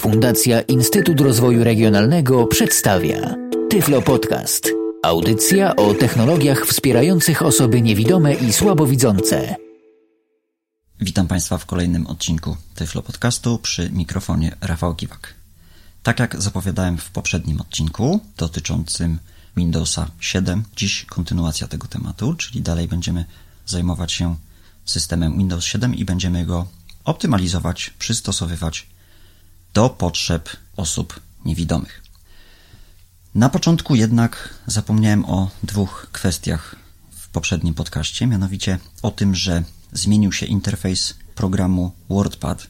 Fundacja Instytut Rozwoju Regionalnego przedstawia Tyflo Podcast. Audycja o technologiach wspierających osoby niewidome i słabowidzące. Witam Państwa w kolejnym odcinku Tyflo Podcastu przy mikrofonie Rafał Kiwak. Tak jak zapowiadałem w poprzednim odcinku dotyczącym Windowsa 7, dziś kontynuacja tego tematu, czyli dalej będziemy zajmować się systemem Windows 7 i będziemy go optymalizować, przystosowywać do potrzeb osób niewidomych. Na początku jednak zapomniałem o dwóch kwestiach w poprzednim podcaście, mianowicie o tym, że zmienił się interfejs programu WordPad.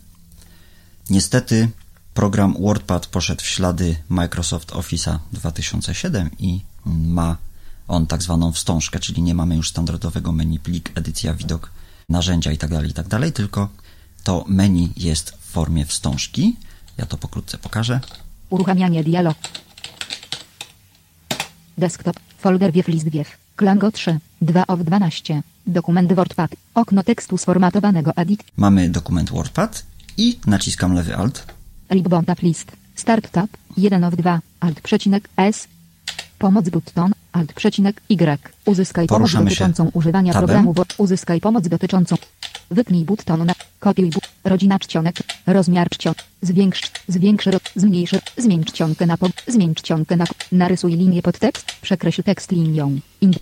Niestety program WordPad poszedł w ślady Microsoft Office'a 2007 i ma on tak zwaną wstążkę, czyli nie mamy już standardowego menu plik, edycja, widok, narzędzia itd., tak itd., tak tylko to menu jest w formie wstążki. Ja to pokrótce pokażę. Uruchamianie dialog. Desktop, folder wiew list wiew, Klango 3, 2 of 12, dokument WordPad, okno tekstu sformatowanego edit, Mamy dokument WordPad i naciskam lewy alt. Ribbon tab list, start tab, 1 of 2, alt przecinek S, pomoc button, alt przecinek Y, uzyskaj pomoc Poruszamy się dotyczącą używania tabem. programu uzyskaj pomoc dotyczącą, wypnij button na, kopiuj bu, rodzina czcionek, rozmiar czcion, zwiększ, zwiększ, zmniejsz, zmień czcionkę na po, zmień czcionkę na, narysuj linię pod tekst, przekreśl tekst linią, in,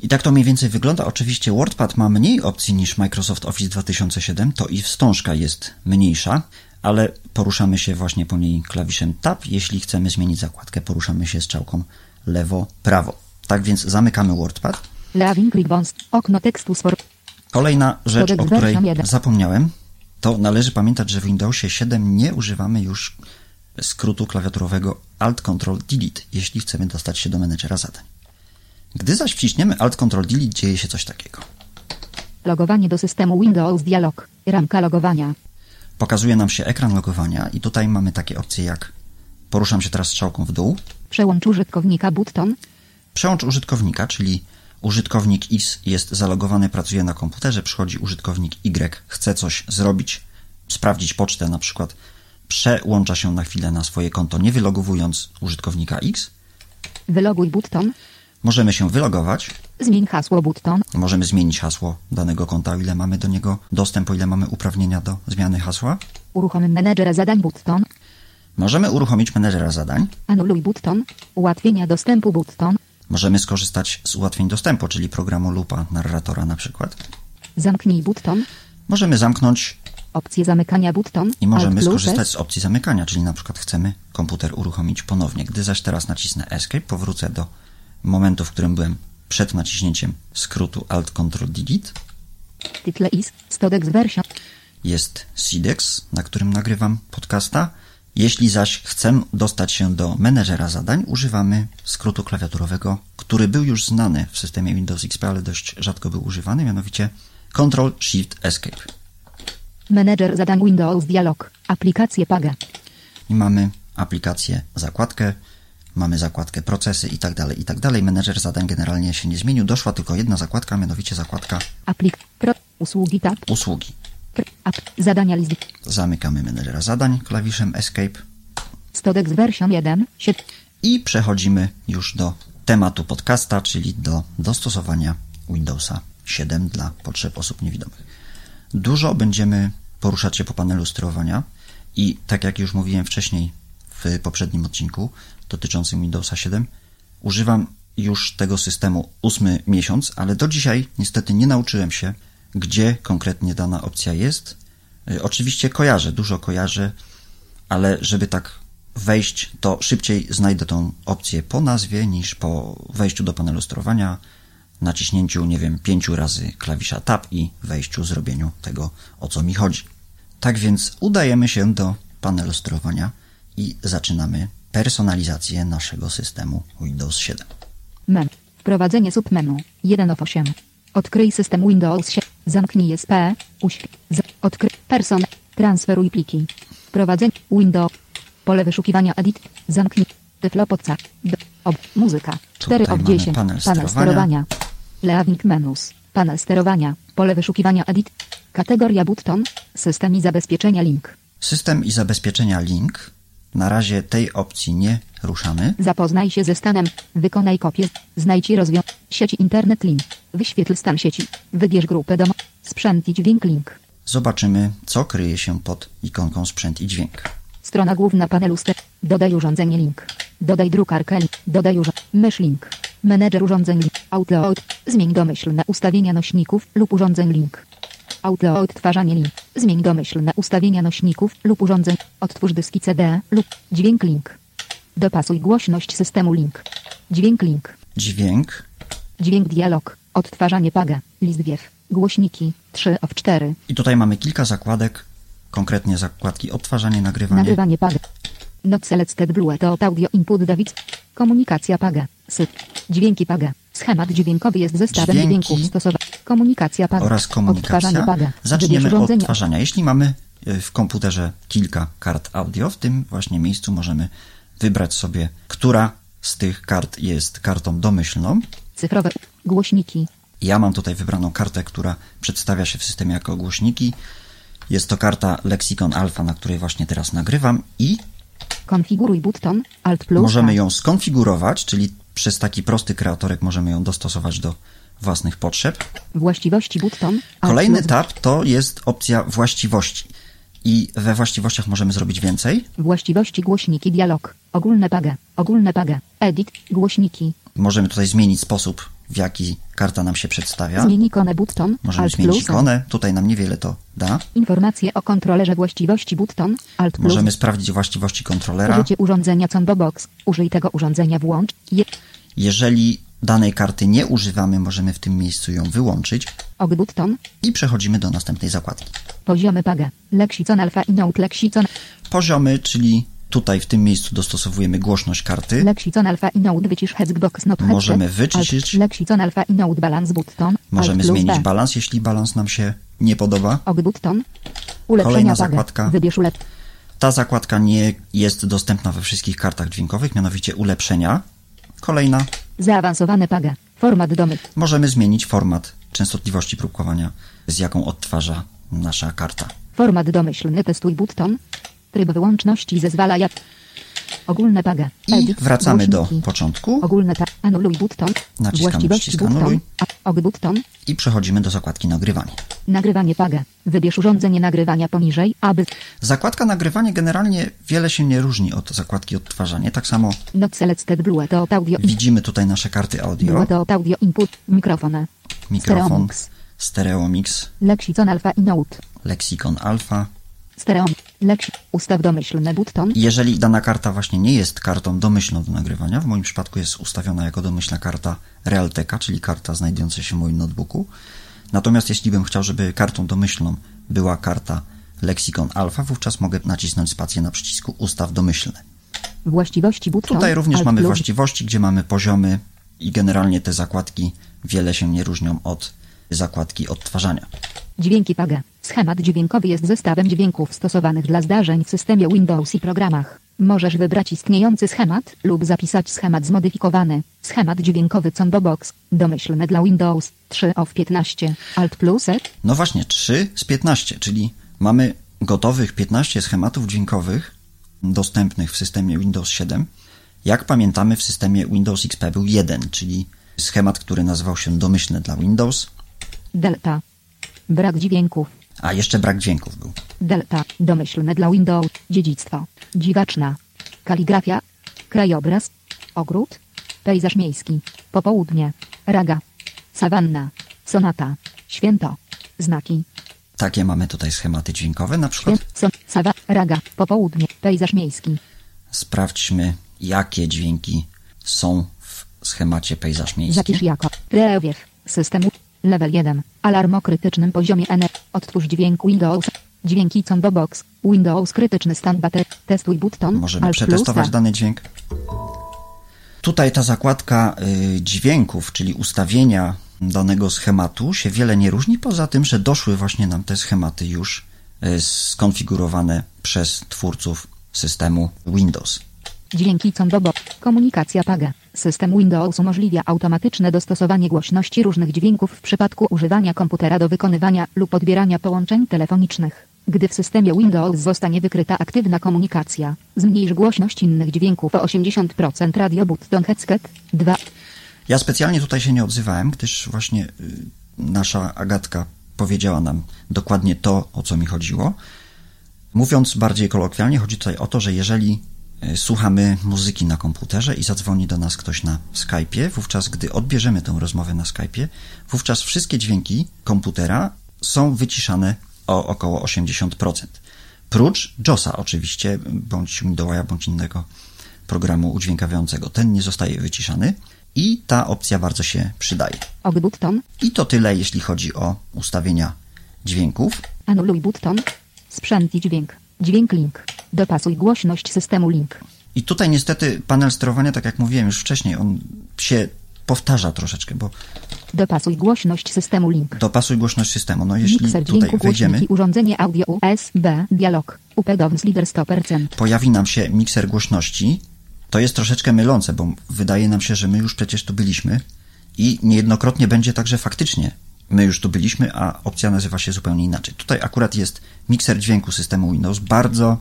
I tak to mniej więcej wygląda. Oczywiście WordPad ma mniej opcji niż Microsoft Office 2007, to i wstążka jest mniejsza, ale poruszamy się właśnie po niej klawiszem Tab. Jeśli chcemy zmienić zakładkę, poruszamy się strzałką lewo-prawo. Tak więc zamykamy WordPad. leaving ribbons, okno tekstu sfor, Kolejna rzecz, o której zapomniałem, to należy pamiętać, że w Windowsie 7 nie używamy już skrótu klawiaturowego Alt-Ctrl-Delete, jeśli chcemy dostać się do menedżera zadań. Gdy zaś wciśniemy Alt-Ctrl-Delete, dzieje się coś takiego. logowanie do systemu Windows dialog, ramka logowania, Pokazuje nam się ekran logowania i tutaj mamy takie opcje jak poruszam się teraz strzałką w dół, przełącz użytkownika button, przełącz użytkownika, czyli użytkownik X jest zalogowany, pracuje na komputerze, przychodzi użytkownik Y, chce coś zrobić, sprawdzić pocztę na przykład, przełącza się na chwilę na swoje konto, nie wylogowując użytkownika X. wyloguj button, Możemy się wylogować, zmień hasło button, możemy zmienić hasło danego konta, o ile mamy do niego dostęp, o ile mamy uprawnienia do zmiany hasła. uruchom menedżera zadań button, Możemy uruchomić menedżera zadań, anuluj button, ułatwienia dostępu button, możemy skorzystać z ułatwień dostępu, czyli programu lupa narratora na przykład. zamknij button, Możemy zamknąć opcje zamykania button, i możemy Alt skorzystać z opcji zamykania, czyli na przykład chcemy komputer uruchomić ponownie. Gdy zaś teraz nacisnę Escape, powrócę do momentu, w którym byłem przed naciśnięciem skrótu Alt-Ctrl-Delete. tytle is, stodex version, Jest Sidex, na którym nagrywam podcasta. Jeśli zaś chcę dostać się do menedżera zadań, używamy skrótu klawiaturowego, który był już znany w systemie Windows XP, ale dość rzadko był używany, mianowicie Ctrl-Shift-Escape. menedżer zadań Windows dialog, aplikacje PAGE, i mamy aplikację, zakładkę, mamy zakładkę procesy i tak dalej, i tak dalej. Menedżer zadań generalnie się nie zmienił. Doszła tylko jedna zakładka, mianowicie zakładka aplik, pro, usługi tab, usługi. Zadania list, Zamykamy menedżera zadań klawiszem Escape stodex version 1, 7, i przechodzimy już do tematu podcasta, czyli do dostosowania Windowsa 7 dla potrzeb osób niewidomych. Dużo będziemy poruszać się po panelu sterowania i tak jak już mówiłem wcześniej w poprzednim odcinku dotyczącym Windowsa 7, używam już tego systemu ósmy miesiąc, ale do dzisiaj niestety nie nauczyłem się, gdzie konkretnie dana opcja jest. Y, Oczywiście kojarzę, dużo kojarzę, ale żeby tak wejść, to szybciej znajdę tą opcję po nazwie niż po wejściu do panelu sterowania, naciśnięciu, nie wiem, pięciu razy klawisza Tab i wejściu, zrobieniu tego, o co mi chodzi. Tak więc udajemy się do panelu sterowania i zaczynamy personalizację naszego systemu Windows 7. mem, wprowadzenie submenu, 1 of 8, odkryj system Windows 7, zamknij SP, uśp, z, odkryj, person, transferuj pliki, wprowadzenie, Windows, pole wyszukiwania edit, zamknij, tyflo podca, d, ob, muzyka, 4 Tutaj mamy 10, panel panel sterowania. leaving menus, panel sterowania, pole wyszukiwania edit, kategoria button, system i zabezpieczenia link, System i zabezpieczenia Link. Na razie tej opcji nie ruszamy. Zapoznaj się ze stanem. Wykonaj kopię. Znajdź i Sieć internet link. Wyświetl stan sieci. Wybierz grupę domo. Sprzęt i dźwięk link. Zobaczymy, co kryje się pod ikonką sprzęt i dźwięk. Strona główna panelu ster. Dodaj urządzenie link. Dodaj drukarkę link. Dodaj urządzenie. Mysz link. Menedżer urządzeń link. Outload. Zmień domyślne ustawienia nośników lub urządzeń link. Outload odtwarzanie link. Zmień domyślne ustawienia nośników lub urządzeń. Odtwórz dyski CD lub dźwięk link. Dopasuj głośność systemu link. Dźwięk link. Dźwięk. Dźwięk dialog. Odtwarzanie paga. List wiew. Głośniki. 3 of 4. I tutaj mamy kilka zakładek, konkretnie zakładki odtwarzanie, nagrywanie. Nagrywanie paga. Not selected blue to audio input David. Komunikacja paga. Syp. Dźwięki paga. Schemat dźwiękowy jest zestawem Dźwięki dźwięków stosowanych. Komunikacja paga. oraz komunikacja. Paga. Zaczniemy od odtwarzania. Jeśli mamy y, w komputerze kilka kart audio, w tym właśnie miejscu możemy wybrać sobie, która z tych kart jest kartą domyślną. Cyfrowe. Głośniki. Ja mam tutaj wybraną kartę, która przedstawia się w systemie jako głośniki. Jest to karta Lexicon Alpha, na której właśnie teraz nagrywam i Konfiguruj button. Alt plus. możemy ją skonfigurować, czyli przez taki prosty kreatorek możemy ją dostosować do własnych potrzeb. Właściwości button. Kolejny tab to jest opcja właściwości. I we właściwościach możemy zrobić więcej. Właściwości głośniki dialog. Ogólne paga. Ogólne paga. Edit. Głośniki. Możemy tutaj zmienić sposób, w jaki karta nam się przedstawia. Zmień ikonę button. Możemy Alt zmienić plus. ikonę. Tutaj nam niewiele to da. Informacje o kontrolerze właściwości button. Alt plus. Możemy sprawdzić właściwości kontrolera. Użycie urządzenia Combo Box. Użyj tego urządzenia włącz. Je. Jeżeli danej karty nie używamy, możemy w tym miejscu ją wyłączyć Og button. i przechodzimy do następnej zakładki. Poziomy paga. Lexicon alpha i note Lexicon. Poziomy, czyli tutaj w tym miejscu dostosowujemy głośność karty. Możemy wyciszyć. Możemy zmienić balans, jeśli balans nam się nie podoba. Kolejna zakładka. Ta zakładka nie jest dostępna we wszystkich kartach dźwiękowych, mianowicie ulepszenia. Kolejna. Zaawansowane paga. Format domy. Możemy zmienić format częstotliwości próbkowania, z jaką odtwarza nasza karta. Format domyślny testuj button. Tryb wyłączności zezwala jak. Ogólne paga. I wracamy do Głośniki. początku Ogólne tab. Anuluj button. Naciskamy przycisk anuluj. Og button. i przechodzimy do zakładki nagrywanie. Nagrywanie paga. Wybierz urządzenie nagrywania poniżej, aby Zakładka nagrywanie generalnie wiele się nie różni od zakładki odtwarzanie. Tak samo not selected blue to audio widzimy tutaj nasze karty audio, blue to audio input mikrofon. mikrofon, Stereomix. stereomix, Lexicon alpha i note. Lexicon Alpha. Stereo. Ustaw domyślny button. Jeżeli dana karta właśnie nie jest kartą domyślną do nagrywania, w moim przypadku jest ustawiona jako domyślna karta Realteka, czyli karta znajdująca się w moim notebooku. Natomiast jeśli bym chciał, żeby kartą domyślną była karta Lexicon Alpha, wówczas mogę nacisnąć spację na przycisku Ustaw domyślne. Właściwości button. Tutaj również Alt mamy właściwości, gdzie mamy poziomy i generalnie te zakładki wiele się nie różnią od zakładki odtwarzania. Dźwięki paga. Schemat dźwiękowy jest zestawem dźwięków stosowanych dla zdarzeń w systemie Windows i programach. Możesz wybrać istniejący schemat lub zapisać schemat zmodyfikowany. Schemat dźwiękowy Combo Box. Domyślny dla Windows 3 of 15. Alt plus E. No właśnie, 3 z 15, czyli mamy gotowych 15 schematów dźwiękowych dostępnych w systemie Windows 7. Jak pamiętamy, w systemie Windows XP był jeden, czyli schemat, który nazywał się domyślny dla Windows, Delta. Brak dźwięków. A jeszcze brak dźwięków był. Delta. Domyślne dla Windows. Dziedzictwo. Dziwaczna. Kaligrafia. Krajobraz. Ogród. Pejzaż miejski. Popołudnie. Raga. Sawanna. Sonata. Święto. Znaki. Takie mamy tutaj schematy dźwiękowe. Na przykład Son. Sawa. Raga. Popołudnie. Pejzaż miejski. sprawdźmy, jakie dźwięki są w schemacie pejzaż miejski. Zapisz jako. Rewiew. Systemu. Level 1. Alarm o krytycznym poziomie N. Odtwórz dźwięk Windows. Dźwięki Combo Box. Windows krytyczny stan baterii. Testuj button. Możemy Alt przetestować dany dźwięk. Tutaj ta zakładka y, dźwięków, czyli ustawienia danego schematu się wiele nie różni, poza tym, że doszły właśnie nam te schematy już y, skonfigurowane przez twórców systemu Windows. Dźwięki Combo Box. Komunikacja PAGA. System Windows umożliwia automatyczne dostosowanie głośności różnych dźwięków w przypadku używania komputera do wykonywania lub odbierania połączeń telefonicznych. Gdy w systemie Windows zostanie wykryta aktywna komunikacja, zmniejsz głośność innych dźwięków o 80% radio button headset 2. Ja specjalnie tutaj się nie odzywałem, gdyż właśnie y, nasza Agatka powiedziała nam dokładnie to, o co mi chodziło. Mówiąc bardziej kolokwialnie, chodzi tutaj o to, że jeżeli słuchamy muzyki na komputerze i zadzwoni do nas ktoś na Skype'ie, wówczas gdy odbierzemy tę rozmowę na Skype'ie, wówczas wszystkie dźwięki komputera są wyciszane o około 80%. Prócz JOSa oczywiście, bądź Windowsa, bądź innego programu udźwiękawiającego. Ten nie zostaje wyciszany i ta opcja bardzo się przydaje. Button, I to tyle, jeśli chodzi o ustawienia dźwięków. anuluj button, sprzęt i dźwięk, dźwięk link, dopasuj głośność systemu link. I tutaj niestety panel sterowania, tak jak mówiłem już wcześniej, on się powtarza troszeczkę, bo Dopasuj głośność systemu link. dopasuj głośność systemu. No jeśli Mikser tutaj dźwięku wejdziemy, urządzenie audio USB dialog upedowns leader 100%. pojawi nam się mikser głośności. To jest troszeczkę mylące, bo wydaje nam się, że my już przecież tu byliśmy i niejednokrotnie będzie tak, że faktycznie my już tu byliśmy, a opcja nazywa się zupełnie inaczej. Tutaj akurat jest mikser dźwięku systemu Windows, bardzo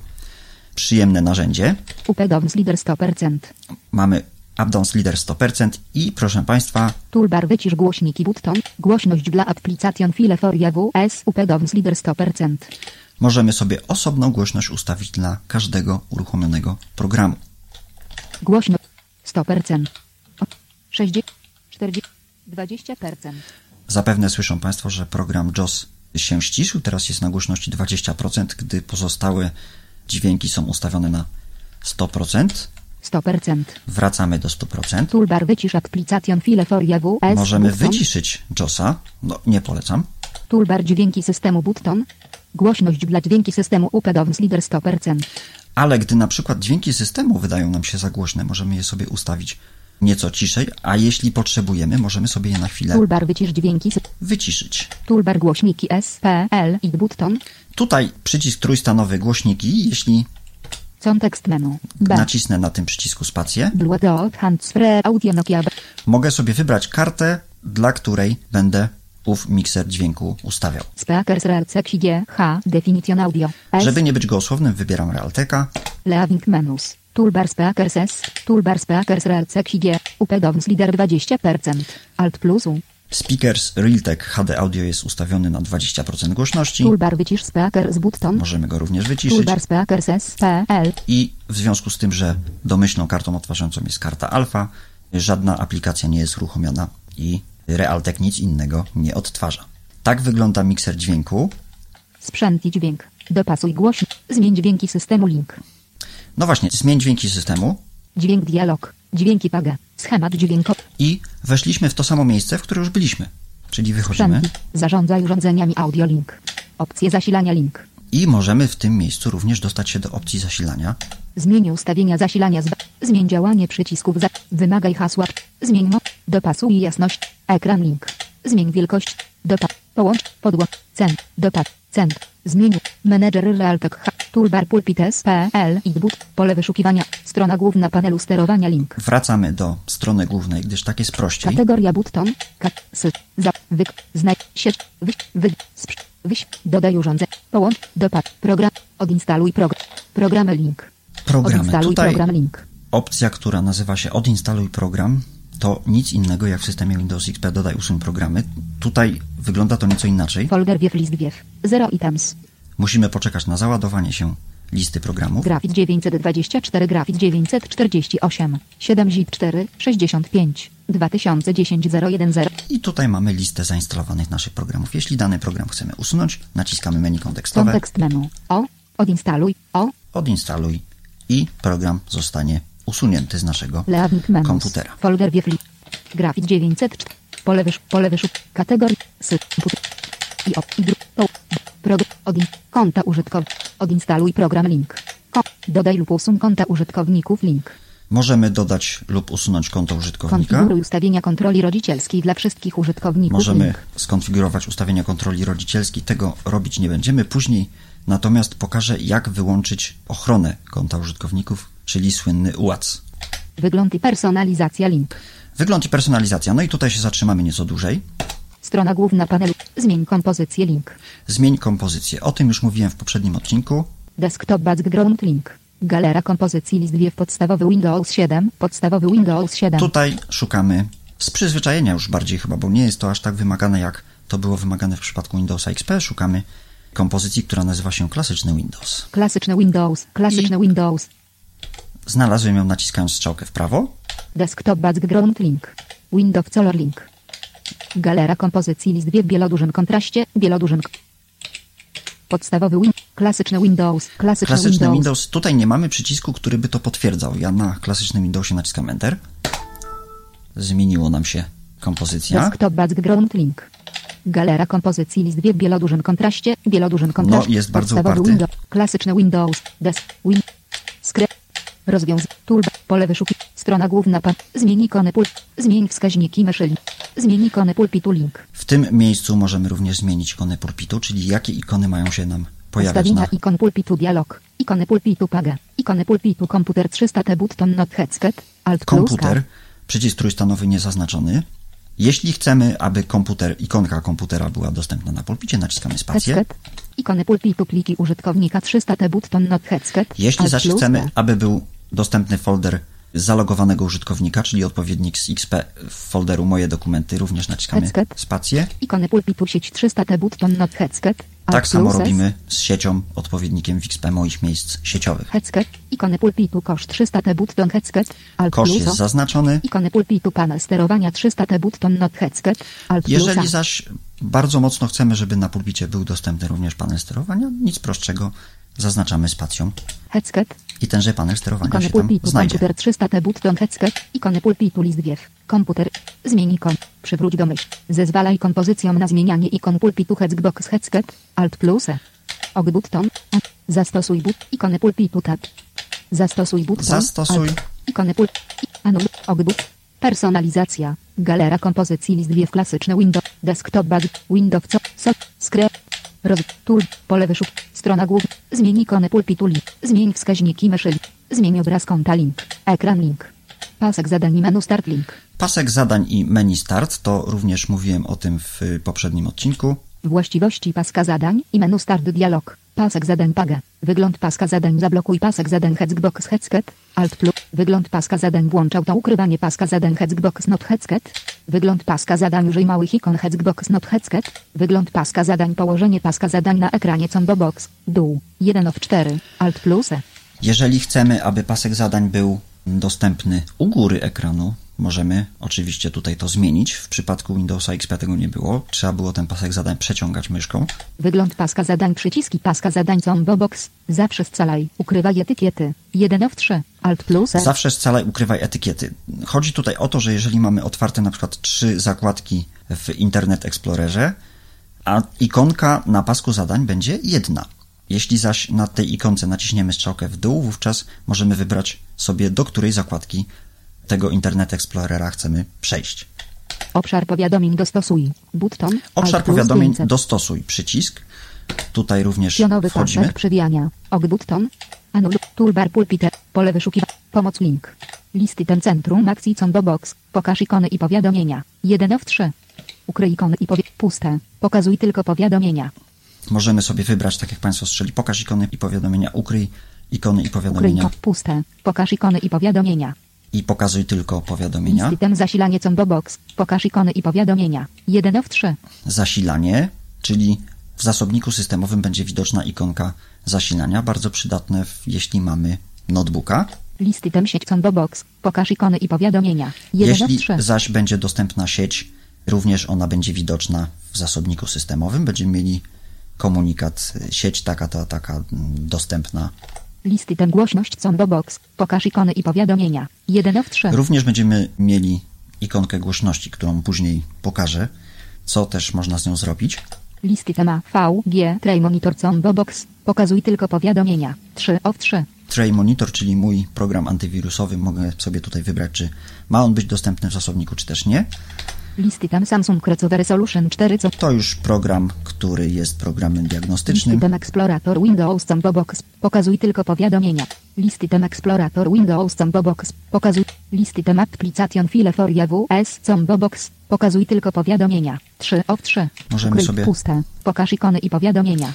przyjemne narzędzie. upedowns leader 100%. Mamy Updowns Leader 100% i proszę Państwa, Toolbar wycisz głośniki button, głośność dla application file for AWS upedowns leader 100%. możemy sobie osobną głośność ustawić dla każdego uruchomionego programu. Głośność 100%. O, 60, 40, 20%. Zapewne słyszą Państwo, że program JOS się ściszył, teraz jest na głośności 20%, gdy pozostałe dźwięki są ustawione na 100%. 100%. Wracamy do 100%. Toolbar wycisz application file for AWS Możemy button. wyciszyć JOSa. No, nie polecam. Toolbar dźwięki systemu button. Głośność dla dźwięki systemu upedowns leader 100%. Ale gdy na przykład dźwięki systemu wydają nam się za głośne, możemy je sobie ustawić nieco ciszej, a jeśli potrzebujemy, możemy sobie je na chwilę Toolbar wycisz dźwięki wyciszyć. Toolbar głośniki SPL i button. Tutaj przycisk trójstanowy głośniki. Jeśli Context menu. B. nacisnę na tym przycisku spację, Blue dot handsfree audio Nokia mogę sobie wybrać kartę, dla której będę ów mikser dźwięku ustawiał. Speakers G H definition audio. S. Żeby nie być gołosłownym, wybieram Realteka. Leaving menus. Toolbar Speakers S. Toolbar Speakers RLC G. Upedowns leader 20%. Alt plus U. Speakers Realtek HD Audio jest ustawiony na 20% głośności. Toolbar wycisz Speakers button. Możemy go również wyciszyć. Toolbar Speakers SPL. I w związku z tym, że domyślną kartą odtwarzającą jest karta alfa, żadna aplikacja nie jest uruchomiona i Realtek nic innego nie odtwarza. Tak wygląda mikser dźwięku. Sprzęt i dźwięk. Dopasuj głośność. Zmień dźwięki systemu link. No właśnie, zmień dźwięki systemu Dźwięk dialog. Dźwięki paga. Schemat dźwiękowy. i weszliśmy w to samo miejsce, w które już byliśmy. Czyli wychodzimy Sprzęty. Zarządzaj urządzeniami audio link. Opcje zasilania link. i możemy w tym miejscu również dostać się do opcji zasilania. Zmień ustawienia zasilania z Zmień działanie przycisków za Wymagaj hasła. Zmień moc. Dopasuj jasność. Ekran link. Zmień wielkość. Dopa. Połącz. Podłącz. Cen. Dopa. Cen. Zmień. Menedżer Realtek. Toolbar Pulpit SPL i but. Pole wyszukiwania. Strona główna panelu sterowania link. Wracamy do strony głównej, gdyż tak jest prościej. Kategoria button. Kat. S. Za. Wyk. Znajdź. Sieć. Wyś. Wy. Sprz. Wyś. Dodaj urządzeń. Połącz. Dopad. Program. Odinstaluj program. Programy link. Programy. Odinstaluj Tutaj program link. opcja, która nazywa się odinstaluj program, to nic innego jak w systemie Windows XP dodaj usuń programy. Tutaj wygląda to nieco inaczej. Folder wiew list wiew. 0 items. Musimy poczekać na załadowanie się listy programów. Grafit 924 grafit 948. 7 zip 4 65. 2010 010. I tutaj mamy listę zainstalowanych naszych programów. Jeśli dany program chcemy usunąć, naciskamy menu kontekstowe, Kontekst menu. O. Odinstaluj. O. odinstaluj i program zostanie usunięty z naszego komputera. Folder wiew list. Grafit 904. Pole wysz. Pole wyszuk. Kategorii. Sy. I o. I. Po. Program. Odin. Konta użytkownika. Odinstaluj program link. Ko. Dodaj lub usuń konta użytkowników link. Możemy dodać lub usunąć konto użytkownika. Konfiguruj ustawienia kontroli rodzicielskiej dla wszystkich użytkowników Możemy link. skonfigurować ustawienia kontroli rodzicielskiej. Tego robić nie będziemy później, natomiast pokażę, jak wyłączyć ochronę konta użytkowników, czyli słynny UAC. Wygląd i personalizacja link. Wygląd i personalizacja. No i tutaj się zatrzymamy nieco dłużej. Strona główna panelu. Zmień kompozycję link. Zmień kompozycję. O tym już mówiłem w poprzednim odcinku. Desktop background link. Galera kompozycji list wiew podstawowy Windows 7. Podstawowy Windows 7. Tutaj szukamy z przyzwyczajenia już bardziej chyba, bo nie jest to aż tak wymagane, jak to było wymagane w przypadku Windowsa XP. Szukamy kompozycji, która nazywa się klasyczny Windows. Klasyczny Windows. Klasyczny Windows. Znalazłem ją naciskając strzałkę w prawo. Desktop background link. Windows color link. Galera kompozycji list wiew bielodużym kontraście. Bielodużym. Podstawowy win. Klasyczny Windows. Klasyczny, Klasyczny Windows. Windows. Tutaj nie mamy przycisku, który by to potwierdzał. Ja na klasycznym Windowsie naciskam Enter. Zmieniło nam się kompozycja. Desktop background link. Galera kompozycji list wiew bielodużym kontraście. Bielodużym kontraście. No, jest bardzo Podstawowy uparty. Windows. Klasyczny Windows. Des. Win. Skrypt. Rozwiąz. Toolbar. Pole wyszuki. Strona główna. Pa. Zmień ikony pult. Zmień wskaźniki myszy. link. Zmień ikony pulpitu link. W tym miejscu możemy również zmienić ikony pulpitu, czyli jakie ikony mają się nam pojawiać Ustawienia na ikon pulpitu dialog. Ikony pulpitu paga. Ikony pulpitu komputer 300 T button not headset. Alt plus komputer. K. Przycisk trójstanowy niezaznaczony. Jeśli chcemy, aby komputer, ikonka komputera była dostępna na pulpicie, naciskamy spację. Headset. Ikony pulpitu pliki użytkownika 300 T button not headset. Jeśli Alt zaś plus chcemy, K. aby był dostępny folder zalogowanego użytkownika, czyli odpowiednik z XP w folderu Moje dokumenty, również naciskamy Headset. spację. Ikony pulpitu sieć 300 T button not headset. Tak samo robimy z siecią, odpowiednikiem w XP moich miejsc sieciowych. Headset. Ikony pulpitu kosz 300 T button headset. Alt Kosz jest zaznaczony. Ikony pulpitu panel sterowania 300 T button not headset. Alt Jeżeli zaś bardzo mocno chcemy, żeby na pulpicie był dostępny również panel sterowania, nic prostszego, zaznaczamy spacją Headset. I tenże panel sterowania Ikony się tam pulpitu znajdzie. komputer 300 T button headset. Ikony pulpitu list wiew. Komputer. Zmień ikon. Przywróć do myśl. Zezwalaj kompozycjom na zmienianie ikon pulpitu Hexbox headset. Alt plus E. Og button. A. Zastosuj but. Ikony pulpitu tab. Zastosuj button. Zastosuj. Alt. Ikony pult. i- Anul. Og but. Personalizacja. Galera kompozycji list wiew klasyczny Windows. Desktop bag. Windows co? So. Skrep. Roz. Tool. Pole wyszuk. Strona główna. Zmień ikony pulpitu link. Zmień wskaźniki myszy. Zmień obraz konta link. Ekran link. Pasek zadań i menu start link. Pasek zadań i menu start, to również mówiłem o tym w poprzednim odcinku. Właściwości paska zadań i menu start dialog. Pasek zadań paga. Wygląd paska zadań zablokuj pasek zadań Hexbox Headset. Alt plus. Wygląd paska zadań włącz auto ukrywanie paska zadań Hexbox Not Headset. Wygląd paska zadań użyj małych ikon Hexbox Not Headset. Wygląd paska zadań położenie paska zadań na ekranie combo box. Dół. 1 of 4. Alt plus. Jeżeli chcemy, aby pasek zadań był dostępny u góry ekranu, możemy oczywiście tutaj to zmienić. W przypadku Windowsa XP tego nie było. Trzeba było ten pasek zadań przeciągać myszką. Wygląd paska zadań przyciski paska zadań combo box. Zawsze scalaj. Ukrywaj etykiety. 1 of 3. Alt plus E. Zawsze scalaj, ukrywaj etykiety. Chodzi tutaj o to, że jeżeli mamy otwarte na przykład trzy zakładki w Internet Explorerze, a ikonka na pasku zadań będzie jedna. Jeśli zaś na tej ikonce naciśniemy strzałkę w dół, wówczas możemy wybrać sobie, do której zakładki tego Internet Explorera chcemy przejść. Obszar powiadomień dostosuj. Button. Obszar powiadomień 500. dostosuj przycisk. Tutaj również Pionowy wchodzimy. pasek przewijania. Og button. Anul. Toolbar pulpite. Pole wyszukiwania. Pomoc link. Listy ten centrum akcji combo box. Pokaż ikony i powiadomienia. 1 of 3. Ukryj ikony i powie... Puste. Pokazuj tylko powiadomienia. Możemy sobie wybrać, tak jak Państwo strzeli, pokaż ikony i powiadomienia, ukryj ikony i Ukryj powiadomienia ikon. Puste. Pokaż ikony i powiadomienia. I pokazuj tylko powiadomienia. Listy ten zasilanie combo box. Pokaż ikony i powiadomienia. 1 of 3. Zasilanie, czyli w zasobniku systemowym będzie widoczna ikonka zasilania, bardzo przydatne, w- jeśli mamy notebooka. Listy tem sieć combo box. Pokaż ikony i powiadomienia. 1 of Jeśli 3. zaś będzie dostępna sieć, również ona będzie widoczna w zasobniku systemowym. Będziemy mieli komunikat, y, sieć taka, ta, taka mm, dostępna. Listy ten głośność box. Pokaż ikony i powiadomienia. 1 of 3. Również będziemy mieli ikonkę głośności, którą później pokażę, co też można z nią zrobić. Listy tema V, G, Tray Monitor Combo Box. Pokazuj tylko powiadomienia. 3 of 3. Tray Monitor, czyli mój program antywirusowy, mogę sobie tutaj wybrać, czy ma on być dostępny w zasobniku, czy też nie. Listy tam Samsung Crecowe Resolution 4 co. To już program, który jest programem Listy diagnostycznym. tem Explorator Windows Combo Box. Pokazuj tylko powiadomienia. Listy tem Explorator Windows Combo Box. Pokazuj. Listy tem Application File for AWS Combo Box. Pokazuj tylko powiadomienia. 3 of 3. Możemy Ukryj sobie- Puste. Pokaż ikony i powiadomienia.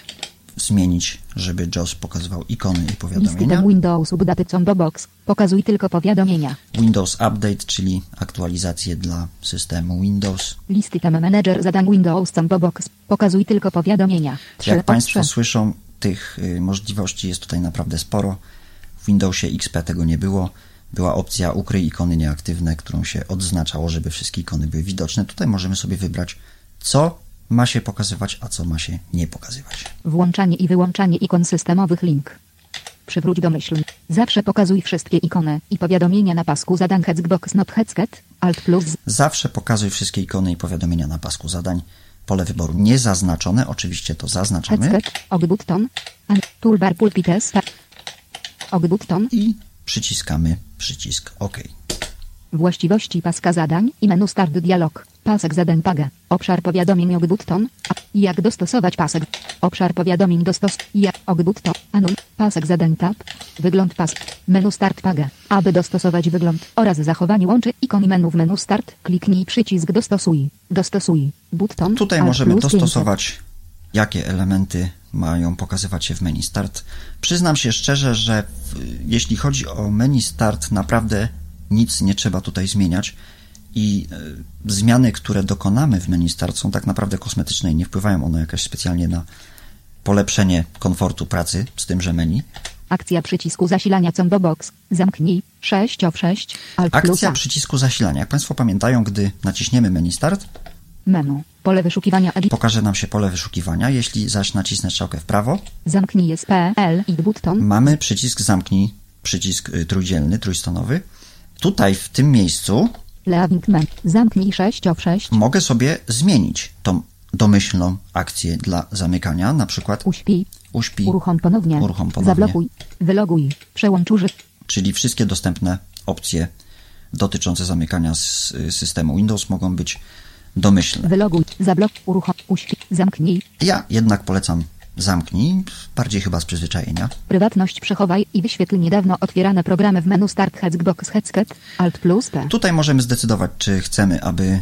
Zmienić, żeby JAWS pokazywał ikony i Listy powiadomienia. tem Windows Update Combo Box. Pokazuj tylko powiadomienia. Windows Update, czyli aktualizacje dla systemu Windows. Listy tem Manager zadań Windows Combo Box. Pokazuj tylko powiadomienia. 3 Jak Państwo 3. słyszą, tych y, możliwości jest tutaj naprawdę sporo. W Windowsie XP tego nie było. Była opcja ukryj ikony nieaktywne, którą się odznaczało, żeby wszystkie ikony były widoczne. Tutaj możemy sobie wybrać, co ma się pokazywać, a co ma się nie pokazywać. Włączanie i wyłączanie ikon systemowych link. Przywróć domyślny. Zawsze pokazuj wszystkie ikony i powiadomienia na pasku zadań Hexbox Not Hexket. Alt plus. Zawsze pokazuj wszystkie ikony i powiadomienia na pasku zadań. Pole wyboru niezaznaczone, oczywiście to zaznaczamy Hexket. Og button. An. Toolbar pulpit test. Og button. i przyciskamy przycisk OK. Właściwości paska zadań i menu Start Dialog. Pasek zadań PAGE. Obszar powiadomień Og button. A. Jak dostosować pasek. Obszar powiadomień dostos. Jak Og button. Anul. Pasek zadań Tab. Wygląd pas. Menu Start PAGE. Aby dostosować wygląd oraz zachowanie łączy ikon menu w menu Start. Kliknij przycisk Dostosuj. Dostosuj. Button. Tutaj możemy dostosować, jakie elementy mają pokazywać się w menu Start. Przyznam się szczerze, że w, jeśli chodzi o menu Start, naprawdę nic nie trzeba tutaj zmieniać i e, zmiany, które dokonamy w menu Start są tak naprawdę kosmetyczne i nie wpływają one jakoś specjalnie na polepszenie komfortu pracy z tymże menu. Akcja przycisku zasilania Combo Box. Zamknij. 6 of 6. Alt plus Akcja przycisku zasilania. Jak Państwo pamiętają, gdy naciśniemy menu Start, Menu. Pole wyszukiwania edit. pokaże nam się pole wyszukiwania. Jeśli zaś nacisnę strzałkę w prawo, Zamknij SPL i button. mamy przycisk zamknij, przycisk y, trójdzielny, trójstonowy. Tutaj w tym miejscu Leaving menu. Zamknij 6 of 6. mogę sobie zmienić tą domyślną akcję dla zamykania, na przykład Uśpi. uśpi, Uruchom ponownie. Uruchom ponownie. Zablokuj. Wyloguj. Przełącz użyt. czyli wszystkie dostępne opcje dotyczące zamykania z systemu Windows mogą być domyślne. Wyloguj. Zablok. Uruchom. Uśpi. Zamknij. Ja jednak polecam zamknij, bardziej chyba z przyzwyczajenia. Prywatność przechowaj i wyświetl niedawno otwierane programy w menu Start Hexbox Hexket. Alt plus T. Tutaj możemy zdecydować, czy chcemy, aby y,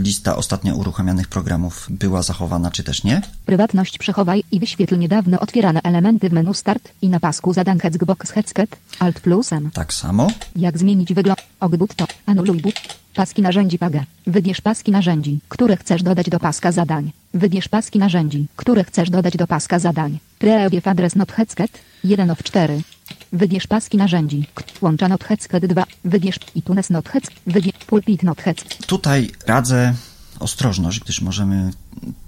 lista ostatnio uruchamianych programów była zachowana, czy też nie. Prywatność przechowaj i wyświetl niedawno otwierane elementy w menu Start i na pasku zadań Hexbox Hexket. Alt plus M. Tak samo. Jak zmienić wygląd? Ogbut to. Anuluj but. Paski narzędzi PAGE. Wybierz paski narzędzi, które chcesz dodać do paska zadań. Wybierz paski narzędzi, które chcesz dodać do paska zadań. Preview adres not hecket 1 of 4. Wybierz paski narzędzi. Łącza not hecket 2. Wybierz iTunes not hecket. Wybierz pulpit not. Tutaj radzę ostrożność, gdyż możemy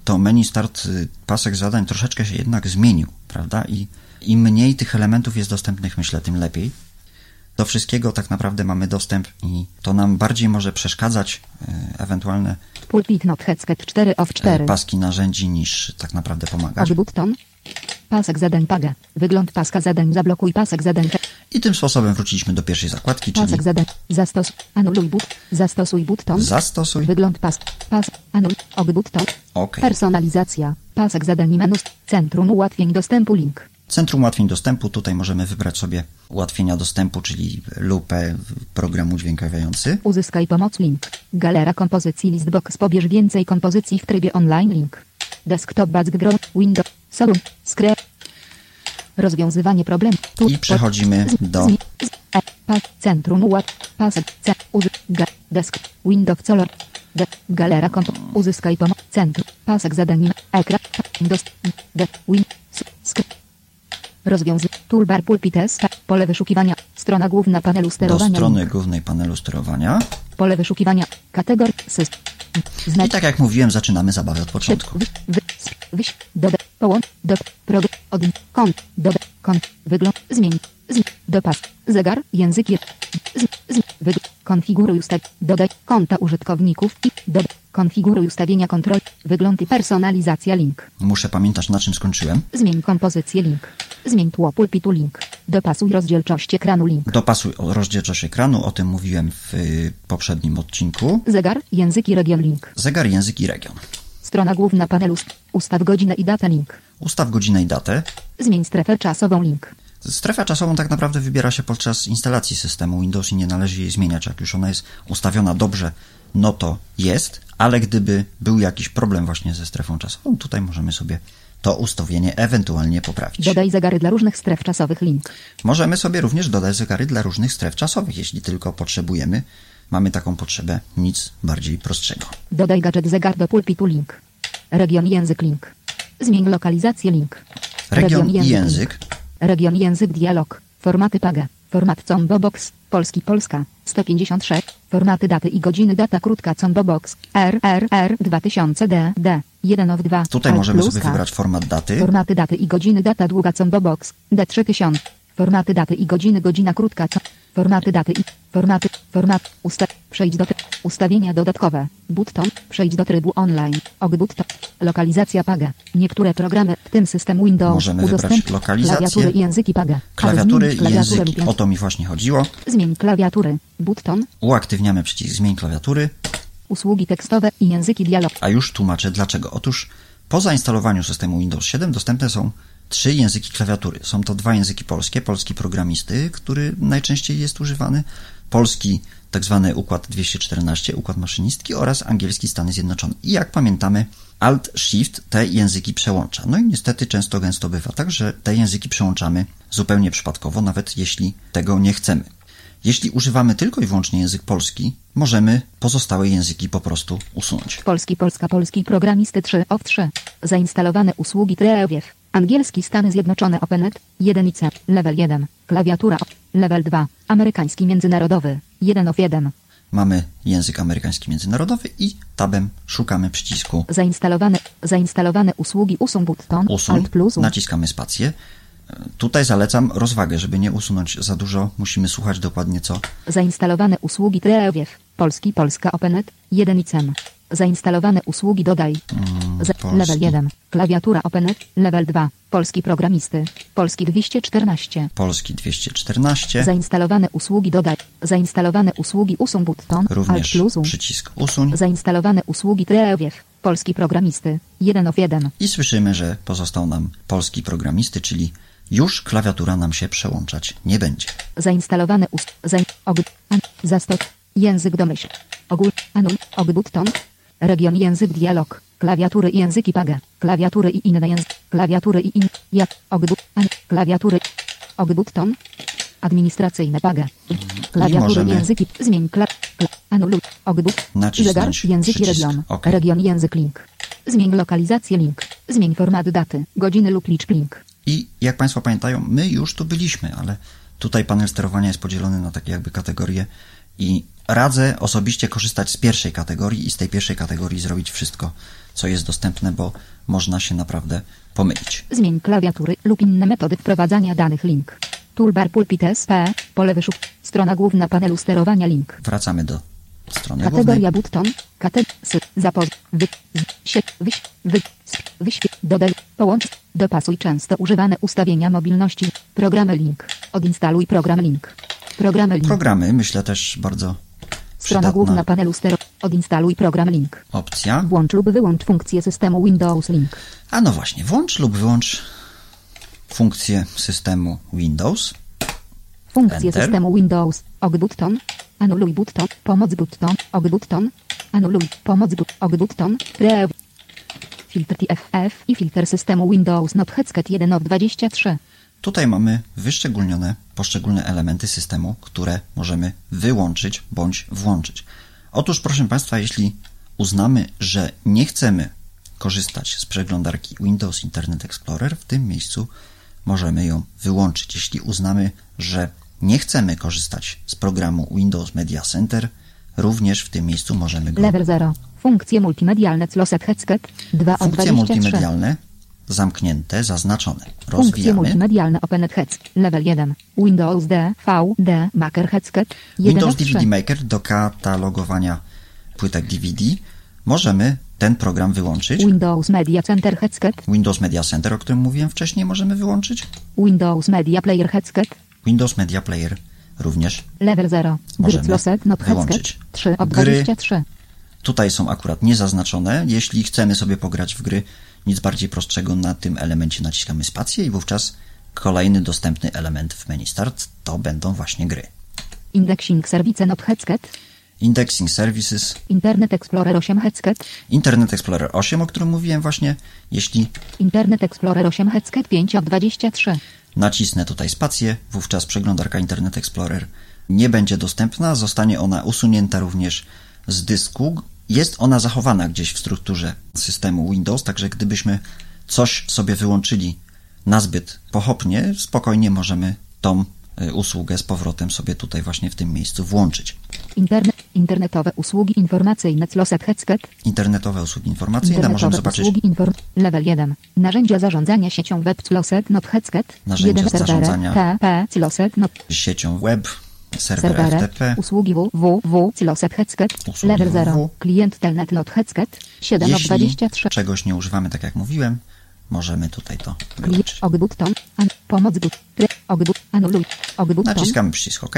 to menu start y, pasek zadań troszeczkę się jednak zmienił, prawda? I im mniej tych elementów jest dostępnych, myślę, tym lepiej. Do wszystkiego tak naprawdę mamy dostęp i to nam bardziej może przeszkadzać y, ewentualne Pulpit not hecket 4 of y, 4. paski narzędzi niż tak naprawdę pomagać. Ogbut ton. Pasek zadań PAGE. Wygląd paska zadań zablokuj pasek zadań. I tym sposobem wróciliśmy do pierwszej zakładki, czyli Pasek zadań. Zastos. Anuluj but. Zastosuj button. zastosuj. Wygląd pas. Pas. Anul. Ogbut ton. OK. Personalizacja. Pasek zadań i menu. Centrum ułatwień dostępu link. Centrum ułatwień dostępu. Tutaj możemy wybrać sobie ułatwienia dostępu, czyli lupę, program udźwiękawiający. Uzyskaj pomoc link. Galera kompozycji listbox. Pobierz więcej kompozycji w trybie online link. Desktop background. Windows. Solum. Screen. Rozwiązywanie problemu. I przechodzimy do e, pas, centrum ułat, pasek, c, desk, window color, de, galera komp, uzyskaj pomoc, centrum, pasek zadań, ekran, dos, de, win, s, sk, rozwiązy, toolbar pulpit pole wyszukiwania, strona główna panelu do sterowania, strony link, głównej panelu sterowania. pole wyszukiwania, kategorii, system, I znać, tak jak mówiłem, zaczynamy zabawę od początku. Wy, wy, wyś, doda, połącz, do, prog, od, kont, doda, kont, wygląd, zmień, z, dopas, zegar, język, z, z, wyg, konfiguruj ustaw, dodaj, konta użytkowników i, dodaj, konfiguruj ustawienia kontroli, wygląd i personalizacja link, Muszę pamiętać, na czym skończyłem. zmień kompozycję link, zmień tło pulpitu link, dopasuj rozdzielczość ekranu link, Dopasuj rozdzielczość ekranu, o tym mówiłem w y, poprzednim odcinku. zegar, język i region link, Zegar, język i region. strona główna panelu, st- ustaw godzinę i datę link, Ustaw godzinę i datę. zmień strefę czasową link. Strefę czasową tak naprawdę wybiera się podczas instalacji systemu Windows i nie należy jej zmieniać. Jak już ona jest ustawiona dobrze, no to jest, ale gdyby był jakiś problem właśnie ze strefą czasową, tutaj możemy sobie to ustawienie ewentualnie poprawić. Dodaj zegary dla różnych stref czasowych link. Możemy sobie również dodać zegary dla różnych stref czasowych, jeśli tylko potrzebujemy. Mamy taką potrzebę, nic bardziej prostszego. Dodaj gadżet zegar do pulpitu link. Region język link. Zmień lokalizację link. Region i link. język. Region język dialog. Formaty PAGA. Format combo box. Polski Polska. 156. Formaty daty i godziny data krótka combo box. RRR 2000 D D. 1 of 2. Tutaj Alt możemy plus sobie wybrać format daty. Formaty daty i godziny data długa combo box. D3000. Formaty daty i godziny godzina krótka. Formaty daty i formaty format usta przejdź do ustawienia dodatkowe. Button przejdź do trybu online. Og button. Lokalizacja PAGA. Niektóre programy w tym system Windows Możemy wybrać lokalizację. klawiatury i języki PAGA. Klawiatury i języki. O to mi właśnie chodziło. Zmień klawiatury. Button. Uaktywniamy przycisk zmień klawiatury, Usługi tekstowe i języki dialog. a już tłumaczę dlaczego. Otóż po zainstalowaniu systemu Windows 7 dostępne są trzy języki klawiatury. Są to dwa języki polskie, polski programisty, który najczęściej jest używany, polski tak zwany układ 214, układ maszynistki oraz angielski Stany Zjednoczone. I jak pamiętamy, Alt Shift te języki przełącza. No i niestety często gęsto bywa tak, że te języki przełączamy zupełnie przypadkowo, nawet jeśli tego nie chcemy. Jeśli używamy tylko i wyłącznie język polski, możemy pozostałe języki po prostu usunąć. Polski Polska Polski Programisty 3 of 3. Zainstalowane usługi Treewiew. Angielski Stany Zjednoczone OpenNet 1 IC. Level 1. Klawiatura. Level 2. Amerykański Międzynarodowy 1 of 1. Mamy język amerykański międzynarodowy i tabem szukamy przycisku Zainstalowane, zainstalowane usługi usuń button usuń, Alt plus naciskamy spację. Tutaj zalecam rozwagę, żeby nie usunąć za dużo, musimy słuchać dokładnie co. Zainstalowane usługi Treewiew. Polski Polska OpenNet 1 ICM. Zainstalowane usługi dodaj. Polski. level 1. Klawiatura OpenNet. Level 2. Polski programisty. Polski 214. Polski 214, Zainstalowane usługi dodaj. Zainstalowane usługi usuń button Alt również plus U. przycisk usuń Zainstalowane usługi Treewiew. Polski programisty 1 of 1. i słyszymy, że pozostał nam polski programisty, czyli już klawiatura nam się przełączać nie będzie. Zainstalowane us... Zain... Og... An... Zastok. Język domyśl. Ogól... Anul... Og button. Region język dialog. Klawiatury i języki PAGA. Klawiatury i inne języki. Klawiatury i in... Jak... Og... but- An... Klawiatury. Og button. Administracyjne PAGA. Klawiatury i języki. Zmień kla... kla... Anuluj. Og... but- Nacisnąć Zegar. Języki region. OK. Region język link. Zmień lokalizację link. Zmień format daty. Godziny lub liczb link. I jak Państwo pamiętają, my już tu byliśmy, ale tutaj panel sterowania jest podzielony na takie jakby kategorie i radzę osobiście korzystać z pierwszej kategorii i z tej pierwszej kategorii zrobić wszystko, co jest dostępne, bo można się naprawdę pomylić. Zmień klawiatury lub inne metody wprowadzania danych link. Toolbar pulpit SP, pole wyszuk, strona główna panelu sterowania link. Wracamy do strony głównej. Kategoria button, kate, sy, zapoz, wy, z, sie, wyś, wy, sp, wyświet, dodaj, połącz, dopasuj często używane ustawienia mobilności, programy link, odinstaluj program link. Programy link, Programy, myślę też bardzo strona główna przydatna panelu stero, odinstaluj program link. opcja. Włącz lub wyłącz funkcję systemu Windows Link. A no właśnie, włącz lub wyłącz funkcję systemu Windows. Funkcje Enter. systemu Windows. Og button. Anuluj button. Pomoc button. Og button. Anuluj. Pomoc but. Og button. Rev. Filtr TFF i filtr systemu Windows Not Headset 1 of 23. Tutaj mamy wyszczególnione poszczególne elementy systemu, które możemy wyłączyć bądź włączyć. Otóż, proszę Państwa, jeśli uznamy, że nie chcemy korzystać z przeglądarki Windows Internet Explorer, w tym miejscu możemy ją wyłączyć. Jeśli uznamy, że nie chcemy korzystać z programu Windows Media Center, również w tym miejscu możemy go Level 0. Funkcje multimedialne Closet Headset 2 of Funkcje 23. multimedialne zamknięte, zaznaczone. Funkcje Rozwijamy. multimedialne Openet Headset. Level 1. Windows D, V, D, Maker Headset 1 Windows of 3. DVD Maker do katalogowania płytek DVD możemy ten program wyłączyć. Windows Media Center Headset. Windows Media Center, o którym mówiłem wcześniej, możemy wyłączyć. Windows Media Player Headset Windows Media Player również. Level 0. Gry Możemy Closet Not wyłączyć. 3 of Gry. 23. Tutaj są akurat niezaznaczone. Jeśli chcemy sobie pograć w gry, nic bardziej prostszego na tym elemencie naciskamy spację i wówczas kolejny dostępny element w menu Start to będą właśnie gry. Indexing Service Not Headset Indexing Services, Internet Explorer 8 Headset, Internet Explorer 8, o którym mówiłem właśnie. Jeśli Internet Explorer 8 Headset 5 od 23. nacisnę tutaj spację, wówczas przeglądarka Internet Explorer nie będzie dostępna, zostanie ona usunięta również z dysku. Jest ona zachowana gdzieś w strukturze systemu Windows, także gdybyśmy coś sobie wyłączyli nazbyt pochopnie, spokojnie możemy tą y, usługę z powrotem sobie tutaj właśnie w tym miejscu włączyć. Internet, internetowe usługi informacyjne Closet Headset, Internetowe usługi informacyjne możemy internetowe zobaczyć usługi inform... Level 1. Narzędzia zarządzania siecią web Closet Not Headset. Narzędzia 1 serwery zarządzania. TP Closet Not siecią web, serwer serwery. FTP. Usługi www Closet Headset. Usługi Level 0. www. Klient Telnet Not Headset. 7 od Jeśli 23. czegoś nie używamy, tak jak mówiłem, możemy tutaj to wyłączyć. An, pomoc but. Anuluj. Naciskamy przycisk OK.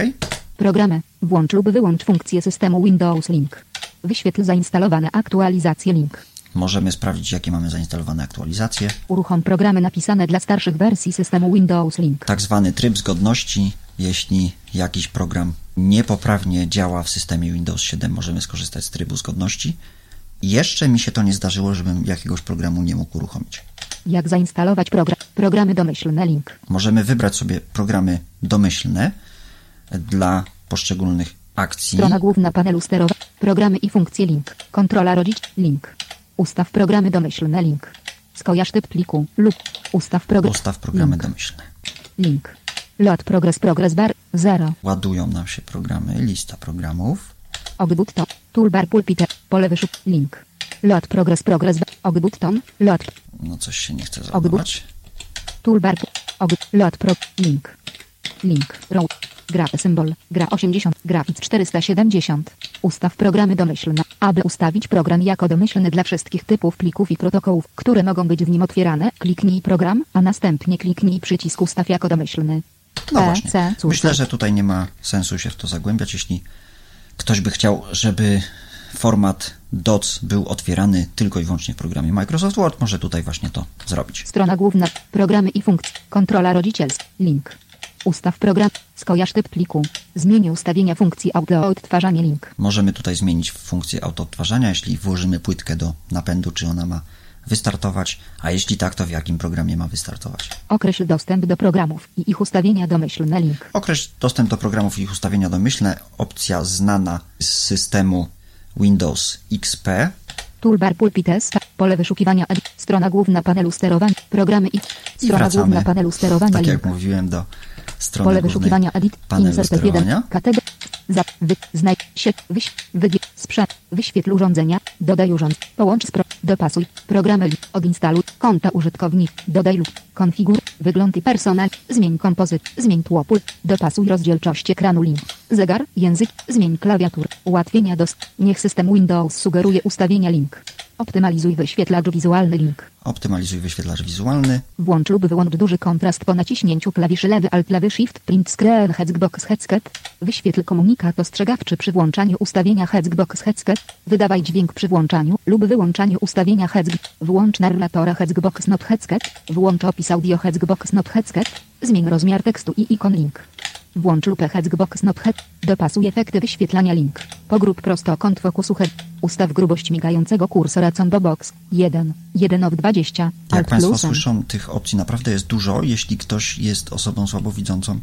Programy. Włącz lub wyłącz funkcję systemu Windows Link. Wyświetl zainstalowane aktualizacje link. Możemy sprawdzić, jakie mamy zainstalowane aktualizacje. Uruchom programy napisane dla starszych wersji systemu Windows Link. Tak zwany tryb zgodności. Jeśli jakiś program niepoprawnie działa w systemie Windows 7, możemy skorzystać z trybu zgodności. Jeszcze mi się to nie zdarzyło, żebym jakiegoś programu nie mógł uruchomić. Jak zainstalować program? Programy domyślne link. Możemy wybrać sobie programy domyślne dla poszczególnych akcji. Strona główna panelu sterowania. Programy i funkcje link. Kontrola rodzic link. Ustaw programy domyślne link. Skojarz typ pliku lub ustaw program. Ustaw programy link. domyślne. link. Load progress progress bar 0. Ładują nam się programy, lista programów. Og button. Toolbar pulpit. Pole wyszuk. Link. Load progress progress bar. Og button. Load. No coś się nie chce załadować. Toolbar. Og. Load pro. Link. Link. Row. Gra symbol. Gra 80. Grafik 470. Ustaw programy domyślne. Aby ustawić program jako domyślny dla wszystkich typów plików i protokołów, które mogą być w nim otwierane, kliknij program, a następnie kliknij przycisk ustaw jako domyślny. No P, właśnie. C. Myślę, że tutaj nie ma sensu się w to zagłębiać. Jeśli ktoś by chciał, żeby format DOC był otwierany tylko i wyłącznie w programie Microsoft Word, może tutaj właśnie to zrobić. Strona główna. Programy i funkcje. Kontrola rodzicielska. Link. Ustaw program. Skojarz typ pliku. Zmień ustawienia funkcji auto odtwarzanie link. Możemy tutaj zmienić funkcję autoodtwarzania, jeśli włożymy płytkę do napędu, czy ona ma wystartować, a jeśli tak, to w jakim programie ma wystartować. Określ dostęp do programów i ich ustawienia domyślne link. Określ dostęp do programów i ich ustawienia domyślne, opcja znana z systemu Windows XP. Toolbar pulpit S, pole wyszukiwania strona główna panelu sterowania, programy i I strona wracamy, główna panelu sterowania tak link. jak mówiłem, do strony Pole wyszukiwania edit, panelu insert F1, sterowania. kategoria, za, wy, znajdź się, wyś, wygie, sprzęt, wyświetl urządzenia, dodaj urząd, połącz z pro, dopasuj, programy, odinstaluj, konta użytkownik, dodaj lub, konfiguruj, wygląd i personel, zmień kompozyt, zmień tło pult, dopasuj rozdzielczość ekranu link, zegar, język, zmień klawiatur, ułatwienia dos, niech system Windows sugeruje ustawienia link. Optymalizuj wyświetlacz wizualny link. Optymalizuj wyświetlacz wizualny. Włącz lub wyłącz duży kontrast po naciśnięciu klawiszy lewy Alt lewy Shift Print Screen Hexbox Headset. Wyświetl komunikat ostrzegawczy przy włączaniu ustawienia Hexbox Headset. Wydawaj dźwięk przy włączaniu lub wyłączaniu ustawienia Hexg. Włącz narratora Hexbox Not Headset. Włącz opis audio Hexbox Not Headset. Zmień rozmiar tekstu i ikon link. Włącz lupę Hexbox Not Head. Dopasuj efekty wyświetlania link. Pogrób prostokąt fokusu head. Ustaw grubość migającego kursora Combo Box. 1. 1 of 20. Jak Państwo plusem. słyszą, tych opcji naprawdę jest dużo. Jeśli ktoś jest osobą słabowidzącą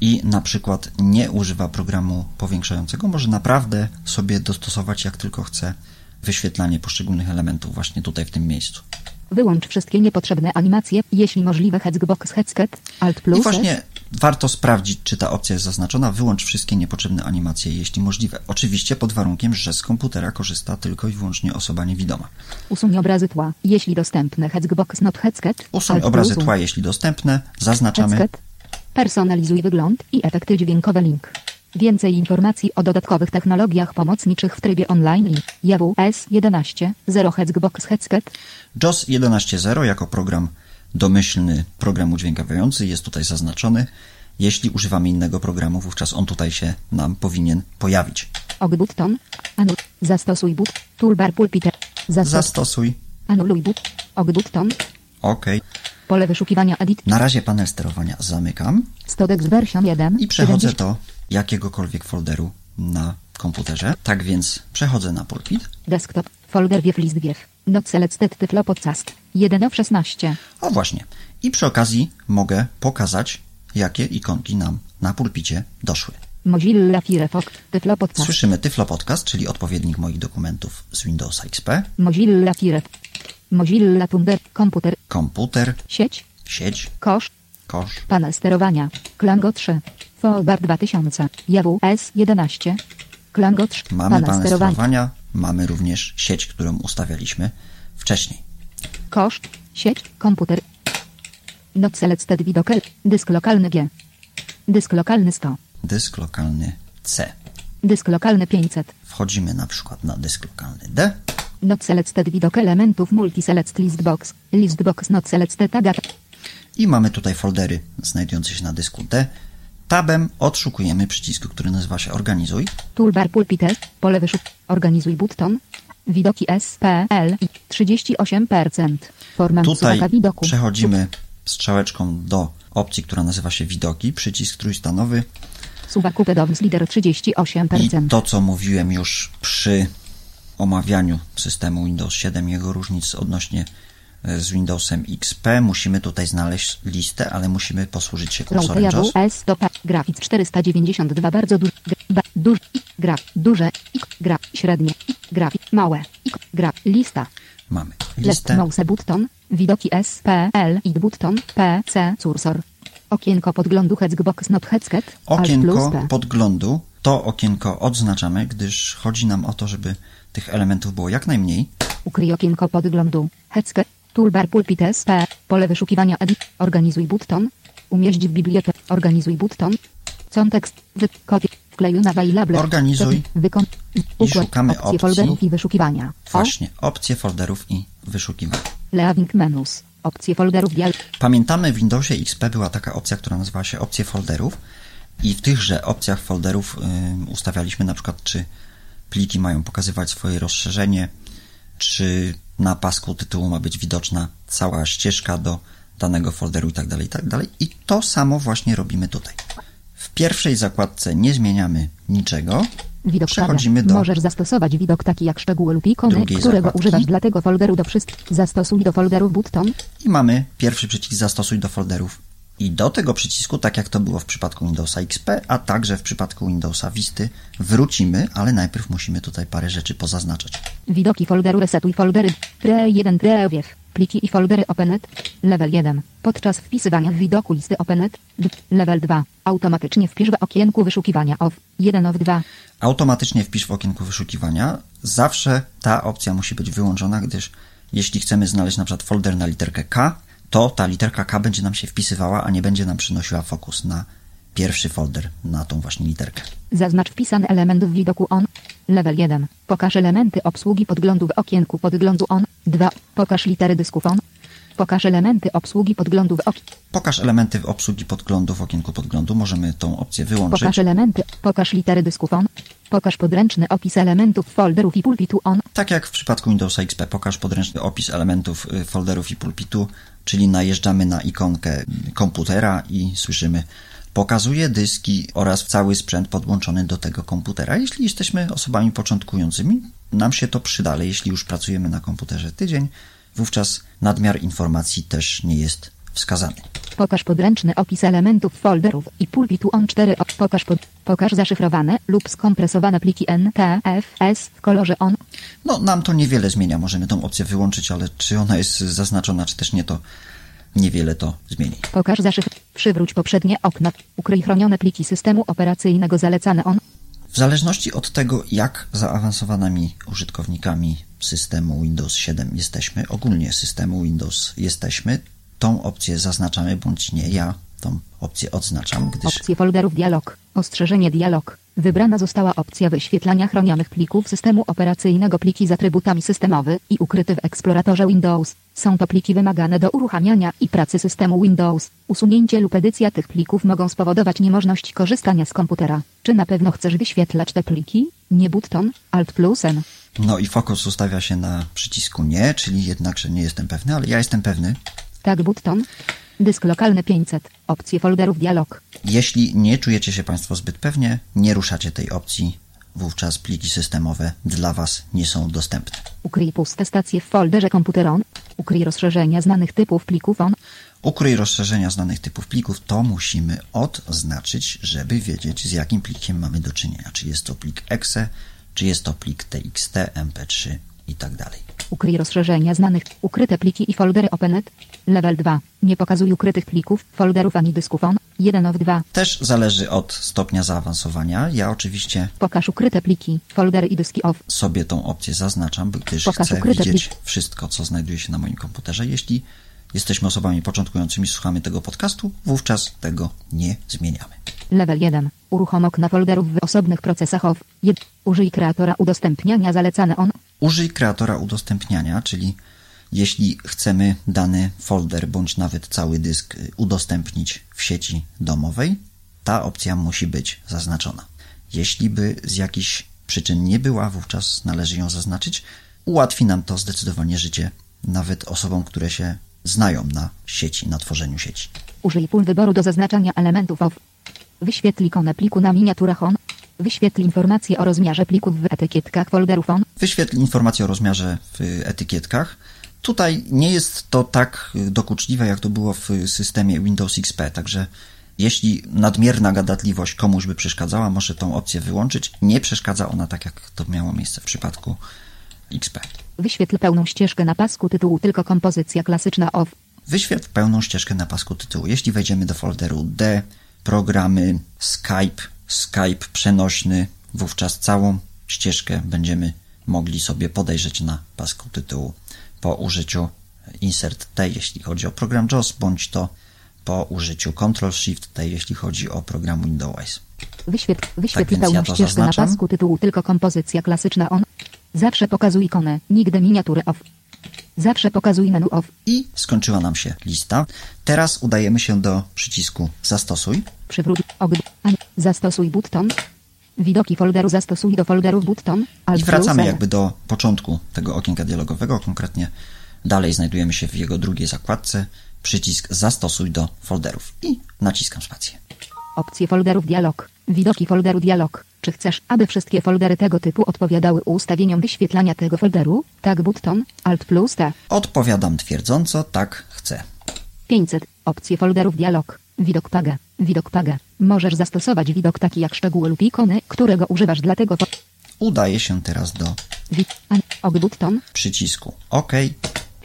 i na przykład nie używa programu powiększającego, może naprawdę sobie dostosować jak tylko chce wyświetlanie poszczególnych elementów właśnie tutaj w tym miejscu. Wyłącz wszystkie niepotrzebne animacje, jeśli możliwe Hexbox Headset, Alt plus I właśnie warto sprawdzić, czy ta opcja jest zaznaczona. Wyłącz wszystkie niepotrzebne animacje, jeśli możliwe. Oczywiście pod warunkiem, że z komputera korzysta tylko i wyłącznie osoba niewidoma. Usuń obrazy tła, jeśli dostępne Hexbox Not Headset, Usuń obrazy tła, jeśli dostępne. Zaznaczamy. Headset. Personalizuj wygląd i efekty dźwiękowe link. Więcej informacji o dodatkowych technologiach pomocniczych w trybie online link. JWS 11 0 Hexbox Headset JOS 11.0 jako program domyślny, program udźwiękawiający jest tutaj zaznaczony. Jeśli używamy innego programu, wówczas on tutaj się nam powinien pojawić. Og button. Anu. Zastosuj but. Toolbar pulpit. Zastos. Zastosuj. Anuluj but. Og button. OK. Pole wyszukiwania edit. Na razie panel sterowania zamykam Stodex version 1. i przechodzę 70. do jakiegokolwiek folderu na komputerze. Tak więc przechodzę na pulpit. Desktop. Folder wiew list wiew. Not selected tyflo podcast. 1 of 16. O właśnie. I przy okazji mogę pokazać, jakie ikonki nam na pulpicie doszły. Mozilla Firefox. Tyflo podcast. Słyszymy Tyflo Podcast, czyli odpowiednik moich dokumentów z Windowsa XP, Mozilla Firefox. Mozilla Thunder. Komputer. komputer, Sieć. sieć, Kosz. kosz, Panel sterowania. Klango 3. Fallbar 2000. JWS 11. Klango 3. mamy panel sterowania, mamy również sieć, którą ustawialiśmy wcześniej. Koszt. Sieć. Komputer. Not selected widokel. Dysk lokalny G. Dysk lokalny 100. Dysk lokalny C. Dysk lokalny 500. Wchodzimy na przykład na dysk lokalny D. Not selected widok elementów multiselect listbox. Listbox not selected agat. I mamy tutaj foldery znajdujące się na dysku D. Tabem odszukujemy przycisku, który nazywa się Organizuj. Toolbar pulpit S. Pole wyszuk. Organizuj button. Widoki S, P, L i 38%. Forma Tutaj widoku. przechodzimy strzałeczką do opcji, która nazywa się Widoki, przycisk trójstanowy. Suwaku pedowns lider I 38%. to, co mówiłem już przy omawianiu systemu Windows 7, jego różnic odnośnie z Windowsem XP, musimy tutaj znaleźć listę, ale musimy posłużyć się kursorem JAWS. S to P. Grafik 492 bardzo duży. G, duży. Graf. Duże. Graf. Średnie. Grafik. Małe. Graf. Lista. Mamy Left listę. mouse button, widoki S, P, L i button, P, C, cursor. Okienko podglądu Hexbox not Alt Okienko podglądu. To okienko odznaczamy, gdyż chodzi nam o to, żeby tych elementów było jak najmniej. Ukryj okienko podglądu, Hexket, toolbar pulpit S, P, pole wyszukiwania edit, organizuj button, umieść w bibliotece, organizuj button, contekst, wy, kopie, wkleju na available, Organizuj. wykon, układ, szukamy opcji. folderów i wyszukiwania. Właśnie, opcje folderów i wyszukiwania. leaving menus, opcje folderów dial, Pamiętamy, w Windowsie XP była taka opcja, która nazywała się opcje folderów. I w tychże opcjach folderów ustawialiśmy na przykład, czy pliki mają pokazywać swoje rozszerzenie, czy na pasku tytułu ma być widoczna cała ścieżka do danego folderu i tak dalej, i tak. I to samo właśnie robimy tutaj. W pierwszej zakładce nie zmieniamy niczego. Widok Przechodzimy do Możesz zastosować widok taki jak szczegóły lub ikony, którego zakładki. używasz dla tego folderu do wszystkich. Zastosuj do folderów button. i mamy pierwszy przycisk zastosuj do folderów. I do tego przycisku, tak jak to było w przypadku Windowsa XP, a także w przypadku Windowsa Visty, wrócimy, ale najpierw musimy tutaj parę rzeczy pozaznaczać. Widoki folderu resetuj foldery. Tre 1 tre wiew. Pliki i foldery openet. Level 1. Podczas wpisywania w widoku listy openet. D- Level 2. Automatycznie wpisz w okienku wyszukiwania OFF. 1 of 2. Automatycznie wpisz w okienku wyszukiwania. Zawsze ta opcja musi być wyłączona, gdyż jeśli chcemy znaleźć na przykład folder na literkę K, to ta literka K będzie nam się wpisywała, a nie będzie nam przynosiła fokus na pierwszy folder, na tą właśnie literkę. Zaznacz wpisany element w widoku ON. Level 1. Pokaż elementy obsługi podglądu w okienku podglądu ON. 2. Pokaż litery dysków ON. Pokaż elementy obsługi podglądu w okienku. Pokaż elementy w obsługi podglądu w okienku podglądu. Możemy tą opcję wyłączyć. Pokaż elementy. Pokaż litery dysków ON. Pokaż podręczny opis elementów folderów i pulpitu ON. Tak jak w przypadku Windowsa XP, pokaż podręczny opis elementów y, folderów i pulpitu, czyli najeżdżamy na ikonkę komputera i słyszymy pokazuje dyski oraz cały sprzęt podłączony do tego komputera. Jeśli jesteśmy osobami początkującymi, nam się to przyda, ale jeśli już pracujemy na komputerze tydzień, wówczas nadmiar informacji też nie jest wskazany. Pokaż podręczny opis elementów folderów i pulpitu ON 4. O- Pokaż, pod, pokaż zaszyfrowane lub skompresowane pliki NTFS w kolorze ON. No, nam to niewiele zmienia. Możemy tą opcję wyłączyć, ale czy ona jest zaznaczona, czy też nie, to niewiele to zmieni. Pokaż zaszyfr... Przywróć poprzednie okno. Ukryj chronione pliki systemu operacyjnego zalecane ON. W zależności od tego, jak zaawansowanymi użytkownikami systemu Windows 7 jesteśmy, ogólnie systemu Windows jesteśmy, tą opcję zaznaczamy bądź nie. Ja tą opcję odznaczam, gdyż Opcje folderów dialog. Ostrzeżenie dialog. Wybrana została opcja wyświetlania chronionych plików systemu operacyjnego pliki z atrybutami systemowy i ukryty w eksploratorze Windows. Są to pliki wymagane do uruchamiania i pracy systemu Windows. Usunięcie lub edycja tych plików mogą spowodować niemożność korzystania z komputera. Czy na pewno chcesz wyświetlać te pliki? Nie button, Alt plus N. no i fokus ustawia się na przycisku nie, czyli jednakże nie jestem pewny, ale ja jestem pewny. Tak button. Dysk lokalny 500. Opcje folderów dialog. Jeśli nie czujecie się Państwo zbyt pewnie, nie ruszacie tej opcji, wówczas pliki systemowe dla Was nie są dostępne. Ukryj puste stacje w folderze komputer on. Ukryj rozszerzenia znanych typów plików on. Ukryj rozszerzenia znanych typów plików, to musimy odznaczyć, żeby wiedzieć z jakim plikiem mamy do czynienia. Czy jest to plik exe, czy jest to plik txt, mp3 i tak dalej. Ukryj rozszerzenia znanych. Ukryte pliki i foldery OpenNet. Level 2. Nie pokazuj ukrytych plików, folderów ani dysków on. 1 of 2. Też zależy od stopnia zaawansowania. Ja oczywiście Pokaż ukryte pliki, foldery i dyski off. sobie tą opcję zaznaczam, gdyż Pokaż chcę widzieć pliki. wszystko, co znajduje się na moim komputerze. Jeśli jesteśmy osobami początkującymi, słuchamy tego podcastu, wówczas tego nie zmieniamy. Level 1. Uruchom okna folderów w osobnych procesach off. 1. Użyj kreatora udostępniania zalecane on. Użyj kreatora udostępniania, czyli jeśli chcemy dany folder bądź nawet cały dysk y, udostępnić w sieci domowej, ta opcja musi być zaznaczona. Jeśli by z jakichś przyczyn nie była, wówczas należy ją zaznaczyć. Ułatwi nam to zdecydowanie życie nawet osobom, które się znają na sieci, na tworzeniu sieci. Użyj pól wyboru do zaznaczania elementów OFF. Wyświetl ikonę pliku na miniaturach ON. Wyświetl informacje o rozmiarze plików w etykietkach folderów ON. Wyświetl informacje o rozmiarze w etykietkach. Tutaj nie jest to tak dokuczliwe, jak to było w systemie Windows XP, także jeśli nadmierna gadatliwość komuś by przeszkadzała, może tą opcję wyłączyć. Nie przeszkadza ona tak, jak to miało miejsce w przypadku XP. Wyświetl pełną ścieżkę na pasku tytułu tylko kompozycja klasyczna OFF. Wyświetl pełną ścieżkę na pasku tytułu. Jeśli wejdziemy do folderu D, programy, Skype, Skype przenośny, wówczas całą ścieżkę będziemy mogli sobie podejrzeć na pasku tytułu po użyciu Insert T, jeśli chodzi o program JAWS, bądź to po użyciu Ctrl Shift T, jeśli chodzi o program Windows. Wyświetl, wyświetl więc pełną ja ścieżkę zaznaczam. na pasku tytułu tylko kompozycja klasyczna ON. Zawsze pokazuj ikonę, nigdy miniatury OFF. Zawsze pokazuj menu OFF. I skończyła nam się lista. Teraz udajemy się do przycisku Zastosuj. Przywróć nie, Zastosuj button. Widoki folderu zastosuj do folderów button. Alt I wracamy jakby do początku tego okienka dialogowego, konkretnie dalej znajdujemy się w jego drugiej zakładce, przycisk zastosuj do folderów i naciskam spację. Opcje folderów dialog. Widoki folderu dialog. Czy chcesz, aby wszystkie foldery tego typu odpowiadały ustawieniom wyświetlania tego folderu? Tak button. Alt plus T. Odpowiadam twierdząco, tak chcę. 500. Opcje folderów dialog. Widok paga. Widok paga. Możesz zastosować widok taki jak szczegóły lub ikony, którego używasz dla tego fo- Udaję się teraz do Wi- an- Og button. przycisku OK.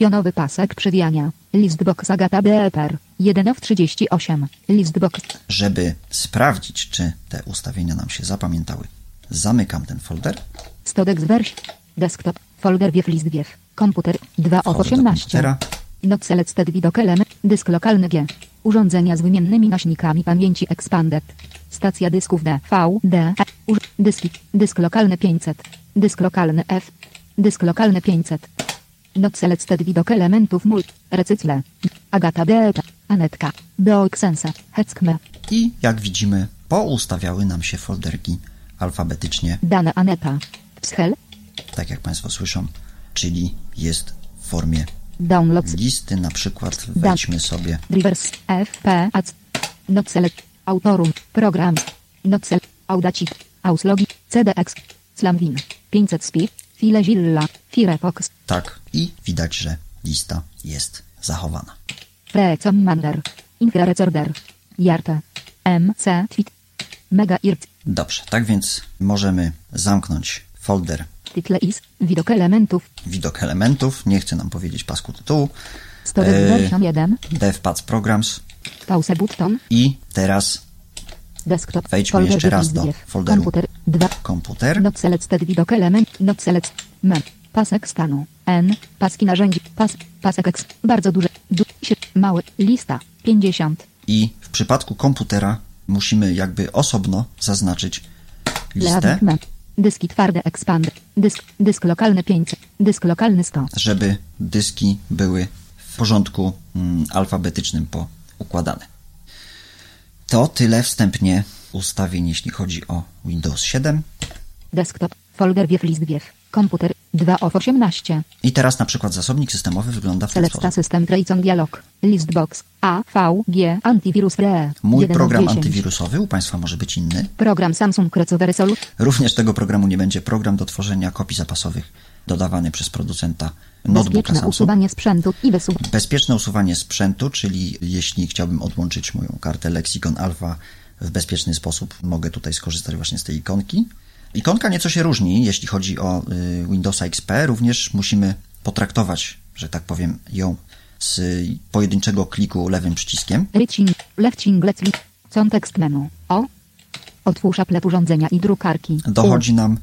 Pionowy pasek przewijania. Listbox Agata BLPR. 1 of 38. Listbox. Żeby sprawdzić, czy te ustawienia nam się zapamiętały, zamykam ten folder. Stodex wersji. Desktop. Folder wiew list wiew. Komputer. 2 of Wchodzę do 18. komputera. Not selected widok element. Dysk lokalny G. Urządzenia z wymiennymi nośnikami pamięci expanded. Stacja dysków D, V, D. Uż- dyski. Dysk lokalny 500. Dysk lokalny F. Dysk lokalny 500. Not selected widok elementów mult. Recycle. Agata B. Anetka. Beoxense. Heckme. I jak widzimy, poustawiały nam się folderki alfabetycznie Dane Aneta. Pschel. tak jak Państwo słyszą, czyli jest w formie Downloads. listy. Na przykład wejdźmy sobie Drivers. F. P. AC. Not select. Autorum. Program. Not select. Audacity. Auslogi. CDX. Slamwin. 500 spi. Filezilla. Firefox. tak i widać, że lista jest zachowana. Recommander. Infrarecorder. Jarte. MC. Twit. Mega IRC. Dobrze, tak więc możemy zamknąć folder Tytle is. Widok elementów. widok elementów. Nie chcę nam powiedzieć pasku tytułu. Storage version 1. DevPads Programs Pause button. i teraz Desktop. Wejdźmy folder jeszcze raz do folderu. Komputer. 2. komputer. Not selected widok element. Not select. Mem. Pasek stanu. N. Paski narzędzi. Pas. Pasek X. Bardzo duże. Du, sie, mały. Lista. 50. I w przypadku komputera musimy jakby osobno zaznaczyć listę, mem. Dyski twarde expand. Dysk. Dysk lokalny 500. Dysk lokalny 100. żeby dyski były w porządku mm, alfabetycznym poukładane. To tyle wstępnie ustawień, jeśli chodzi o Windows 7. Desktop. Folder wiew list wiew. Komputer 2 of 18. I teraz na przykład zasobnik systemowy wygląda w ten Selecta sposób. system Tracon dialog. Listbox. A, V, G, antivirus RE. Mój 1 of program 10. antywirusowy u Państwa może być inny. Program Samsung Krecowe Resolu. Również tego programu nie będzie program do tworzenia kopii zapasowych dodawany przez producenta notebooka Bezpieczne Samsung. usuwanie sprzętu i wysuw. Bezpieczne usuwanie sprzętu, czyli jeśli chciałbym odłączyć moją kartę Lexicon Alpha w bezpieczny sposób, mogę tutaj skorzystać właśnie z tej ikonki. Ikonka nieco się różni, jeśli chodzi o y, Windowsa XP. Również musimy potraktować, że tak powiem, ją z pojedynczego kliku lewym przyciskiem. Contekst menu. O. Otwórz aplet urządzenia i drukarki. Dochodzi nam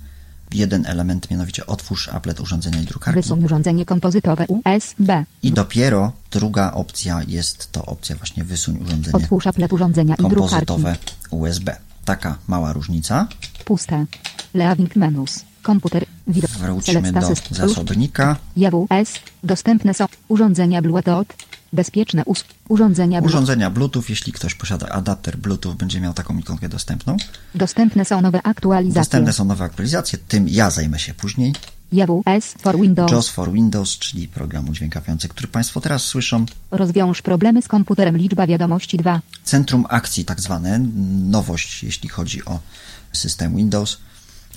jeden element, mianowicie otwórz applet urządzenia i drukarki. Wysuń urządzenie kompozytowe USB. I dopiero druga opcja jest to opcja właśnie wysuń urządzenie Otwórz aplet urządzenia i drukarki. kompozytowe USB. Taka mała różnica. Puste. Leaving menus. Komputer. Wróćmy do zasobnika. JWS. Dostępne są urządzenia Bluetooth. Bezpieczne us- urządzenia Bluetooth. Urządzenia Bluetooth, jeśli ktoś posiada adapter Bluetooth, będzie miał taką ikonkę dostępną. Dostępne są nowe aktualizacje. Dostępne są nowe aktualizacje, tym ja zajmę się później. JWS for Windows. JAWS for Windows, czyli program udźwiękawiający, który Państwo teraz słyszą. Rozwiąż problemy z komputerem. Liczba wiadomości 2. Centrum akcji, tak zwane, nowość, jeśli chodzi o system Windows.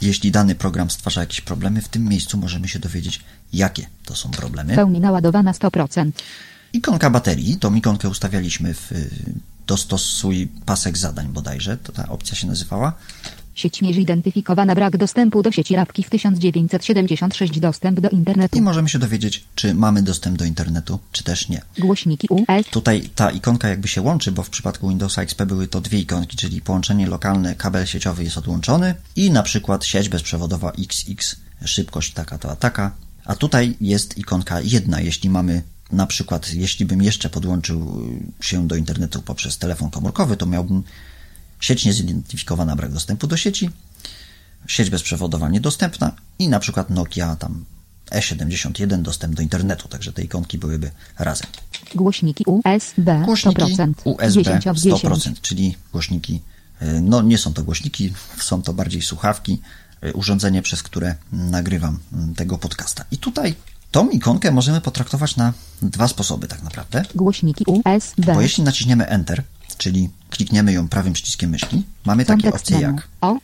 Jeśli dany program stwarza jakieś problemy, w tym miejscu możemy się dowiedzieć, jakie to są problemy. Pełni naładowana 100%. Ikonka baterii, tą ikonkę ustawialiśmy w dostosuj pasek zadań bodajże, to ta opcja się nazywała. Sieć niezidentyfikowana. Brak dostępu do sieci rabki w 1976. Dostęp do internetu. I możemy się dowiedzieć, czy mamy dostęp do internetu, czy też nie. Głośniki US. Tutaj ta ikonka jakby się łączy, bo w przypadku Windowsa XP były to dwie ikonki, czyli połączenie lokalne, kabel sieciowy jest odłączony i na przykład sieć bezprzewodowa XX, szybkość taka to a taka. A tutaj jest ikonka jedna, jeśli mamy na przykład, jeśli bym jeszcze podłączył y, się do internetu poprzez telefon komórkowy, to miałbym sieć niezidentyfikowana, brak dostępu do sieci, sieć bezprzewodowa niedostępna i na przykład Nokia tam E71 dostęp do internetu, także te ikonki byłyby razem. Głośniki USB. Głośniki 100%. USB 10 of 10. 100%, czyli głośniki, y, no nie są to głośniki, są to bardziej słuchawki, y, urządzenie, przez które nagrywam mm, tego podcasta. I tutaj tą ikonkę możemy potraktować na dwa sposoby tak naprawdę, Głośniki USB. bo jeśli naciśniemy Enter, czyli klikniemy ją prawym przyciskiem myszki, mamy takie opcje jak O.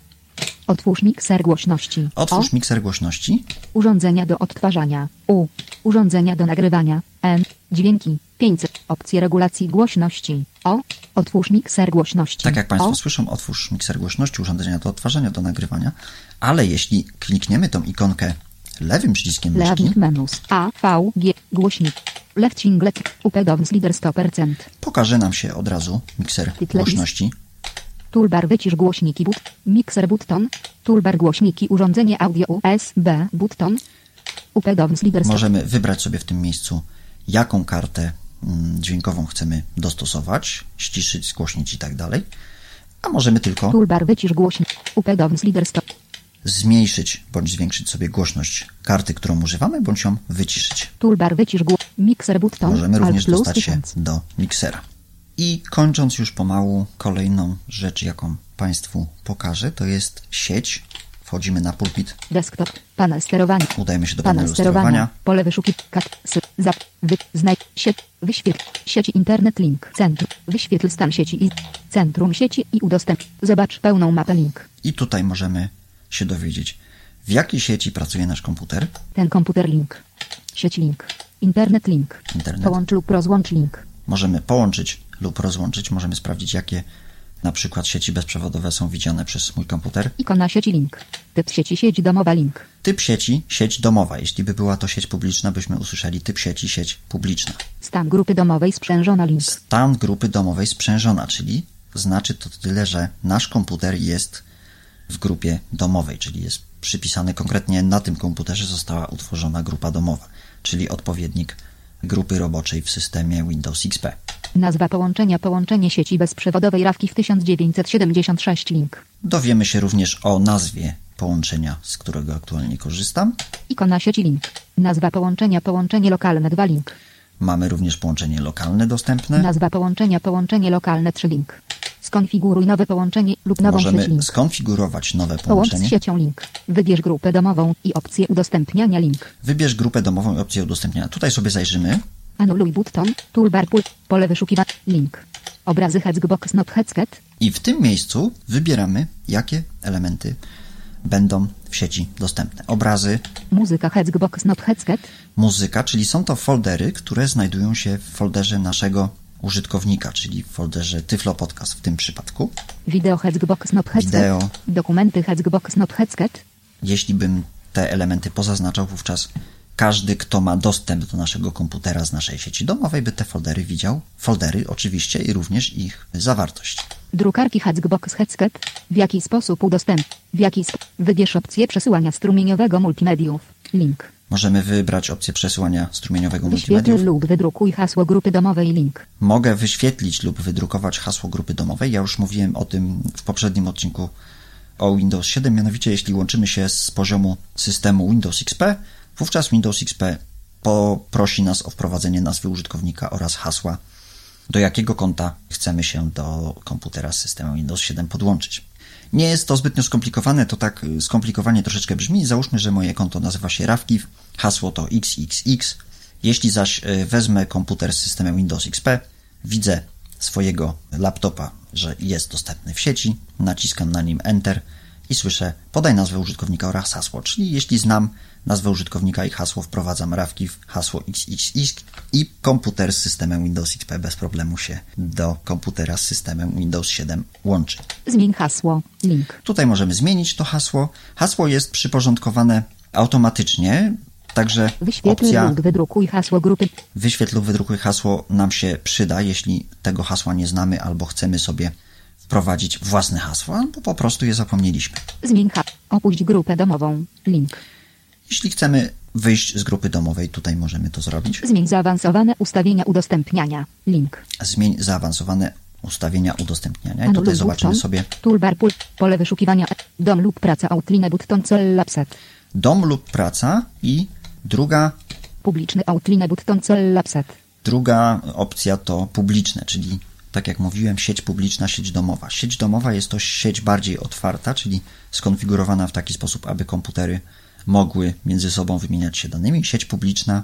Otwórz mikser głośności. otwórz o. mikser głośności, Urządzenia do odtwarzania. U. Urządzenia do nagrywania. N. Dźwięki. 500. Opcje regulacji głośności. O. Otwórz mikser głośności. Tak jak Państwo o. słyszą, otwórz mikser głośności, urządzenia do odtwarzania, do nagrywania, ale jeśli klikniemy tą ikonkę lewym przyciskiem myszki, Leaving menus. A. V. G. Głośnik. Left singlet. Upedowns leader 100%. pokaże nam się od razu mikser głośności. Toolbar wycisz głośniki but. Mixer button. Toolbar głośniki urządzenie audio USB button. Upedowns leader 100%. Możemy wybrać sobie w tym miejscu, jaką kartę mm, dźwiękową chcemy dostosować, ściszyć, zgłośnić i tak dalej. A możemy tylko Toolbar wycisz głośnik. Upedowns leader 100%. Zmniejszyć bądź zwiększyć sobie głośność karty, którą używamy, bądź ją wyciszyć. Toolbar wycisz gło... Mixer button. Możemy również dostać się 1000. do miksera. I kończąc już pomału, kolejną rzecz, jaką Państwu pokażę, to jest sieć. Wchodzimy na pulpit, Desktop. Panel sterowania. udajemy się do Panel panelu sterowania. sterowania. Pole wyszukiwania. S. Zap. Wy. Znajdź. Sieć. Wyświetl. Sieci internet link. Centrum. Wyświetl stan sieci i centrum sieci i udostępnij. Zobacz pełną mapę link. I tutaj możemy się dowiedzieć, w jakiej sieci pracuje nasz komputer. Ten komputer link. Sieć link. Internet link. Internet. Połącz lub rozłącz link. Możemy połączyć lub rozłączyć, możemy sprawdzić, jakie na przykład sieci bezprzewodowe są widziane przez mój komputer. Ikona sieci link. Typ sieci sieć domowa link. Typ sieci, sieć domowa. Jeśli by była to sieć publiczna, byśmy usłyszeli typ sieci, sieć publiczna. Stan grupy domowej sprzężona link. Stan grupy domowej sprzężona, czyli znaczy to tyle, że nasz komputer jest w grupie domowej, czyli jest przypisany konkretnie na tym komputerze została utworzona grupa domowa, czyli odpowiednik grupy roboczej w systemie Windows XP. Nazwa połączenia połączenie sieci bezprzewodowej rawki w 1976 link. Dowiemy się również o nazwie połączenia, z którego aktualnie korzystam. Ikona sieci link. Nazwa połączenia połączenie lokalne 2 link. Mamy również połączenie lokalne dostępne. Nazwa połączenia połączenie lokalne 3 link. Skonfiguruj nowe połączenie lub nową sieć Możemy link. skonfigurować nowe Połącz z połączenie. siecią link. Wybierz grupę domową i opcję udostępniania link. Wybierz grupę domową i opcję udostępniania. Tutaj sobie zajrzymy. Anuluj button, toolbar pul, pole wyszukiwania, link. Obrazy Hexbox not Headset, I w tym miejscu wybieramy, jakie elementy będą w sieci dostępne. Obrazy, muzyka Hexbox not muzyka, czyli są to foldery, które znajdują się w folderze naszego użytkownika, czyli w folderze Tyflo Podcast w tym przypadku. wideo Hexbox not Wideo. dokumenty Hexbox not Jeśli bym te elementy pozaznaczał, wówczas każdy, kto ma dostęp do naszego komputera z naszej sieci domowej, by te foldery widział. Foldery oczywiście i również ich zawartość. drukarki Hexbox Headset, w jaki sposób udostęp, w jaki sp- wybierz opcję przesyłania strumieniowego multimediów, link. Możemy wybrać opcję przesyłania strumieniowego Wyświetl multimediów. lub wydrukuj hasło grupy domowej link. Mogę wyświetlić lub wydrukować hasło grupy domowej. Ja już mówiłem o tym w poprzednim odcinku o Windows 7, mianowicie jeśli łączymy się z poziomu systemu Windows XP, wówczas Windows XP poprosi nas o wprowadzenie nazwy użytkownika oraz hasła, do jakiego konta chcemy się do komputera z systemem Windows 7 podłączyć. Nie jest to zbytnio skomplikowane, to tak y, skomplikowanie troszeczkę brzmi. Załóżmy, że moje konto nazywa się Rawkiw, hasło to XXX. Jeśli zaś y, wezmę komputer z systemem Windows XP, widzę swojego laptopa, że jest dostępny w sieci, naciskam na nim Enter i słyszę podaj nazwę użytkownika oraz hasło. Czyli jeśli znam nazwę użytkownika i hasło, wprowadzam Rawkiw, hasło XXX i komputer z systemem Windows XP bez problemu się do komputera z systemem Windows 7 łączy. Zmień hasło, link. Tutaj możemy zmienić to hasło. Hasło jest przyporządkowane automatycznie, także Wyświetl opcja lub wydrukuj hasło grupy. wyświetl lub wydrukuj hasło nam się przyda, jeśli tego hasła nie znamy albo chcemy sobie wprowadzić własne hasło, albo po prostu je zapomnieliśmy. Zmień hasło. Opuść grupę domową, link. Jeśli chcemy wyjść z grupy domowej, tutaj możemy to zrobić. Zmień zaawansowane ustawienia udostępniania, link. Zmień zaawansowane ustawienia udostępniania. I Anuluj tutaj zobaczymy button, sobie Toolbar pul, pole wyszukiwania, dom lub praca Outline button cel lapset. dom lub praca i druga Publiczny Outline button cel lapset. Druga opcja to publiczne, czyli tak jak mówiłem, sieć publiczna, sieć domowa. Sieć domowa jest to sieć bardziej otwarta, czyli skonfigurowana w taki sposób, aby komputery mogły między sobą wymieniać się danymi. Sieć publiczna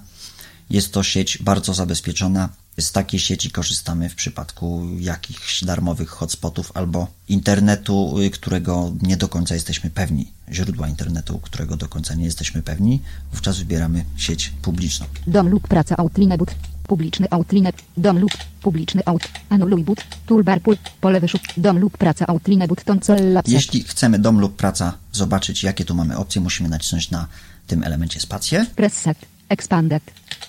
jest to sieć bardzo zabezpieczona. Z takiej sieci korzystamy w przypadku jakichś darmowych hotspotów albo internetu, y, którego nie do końca jesteśmy pewni, źródła internetu, którego do końca nie jesteśmy pewni. Wówczas wybieramy sieć publiczną. Dom lub praca Outline but. Publiczny Outline. Dom lub publiczny out. Anuluj but. Toolbar pul, pole wyszuk. Dom lub praca Outline button cel lapset. Jeśli chcemy dom lub praca zobaczyć, jakie tu mamy opcje, musimy nacisnąć na tym elemencie spację. Preset. Expanded.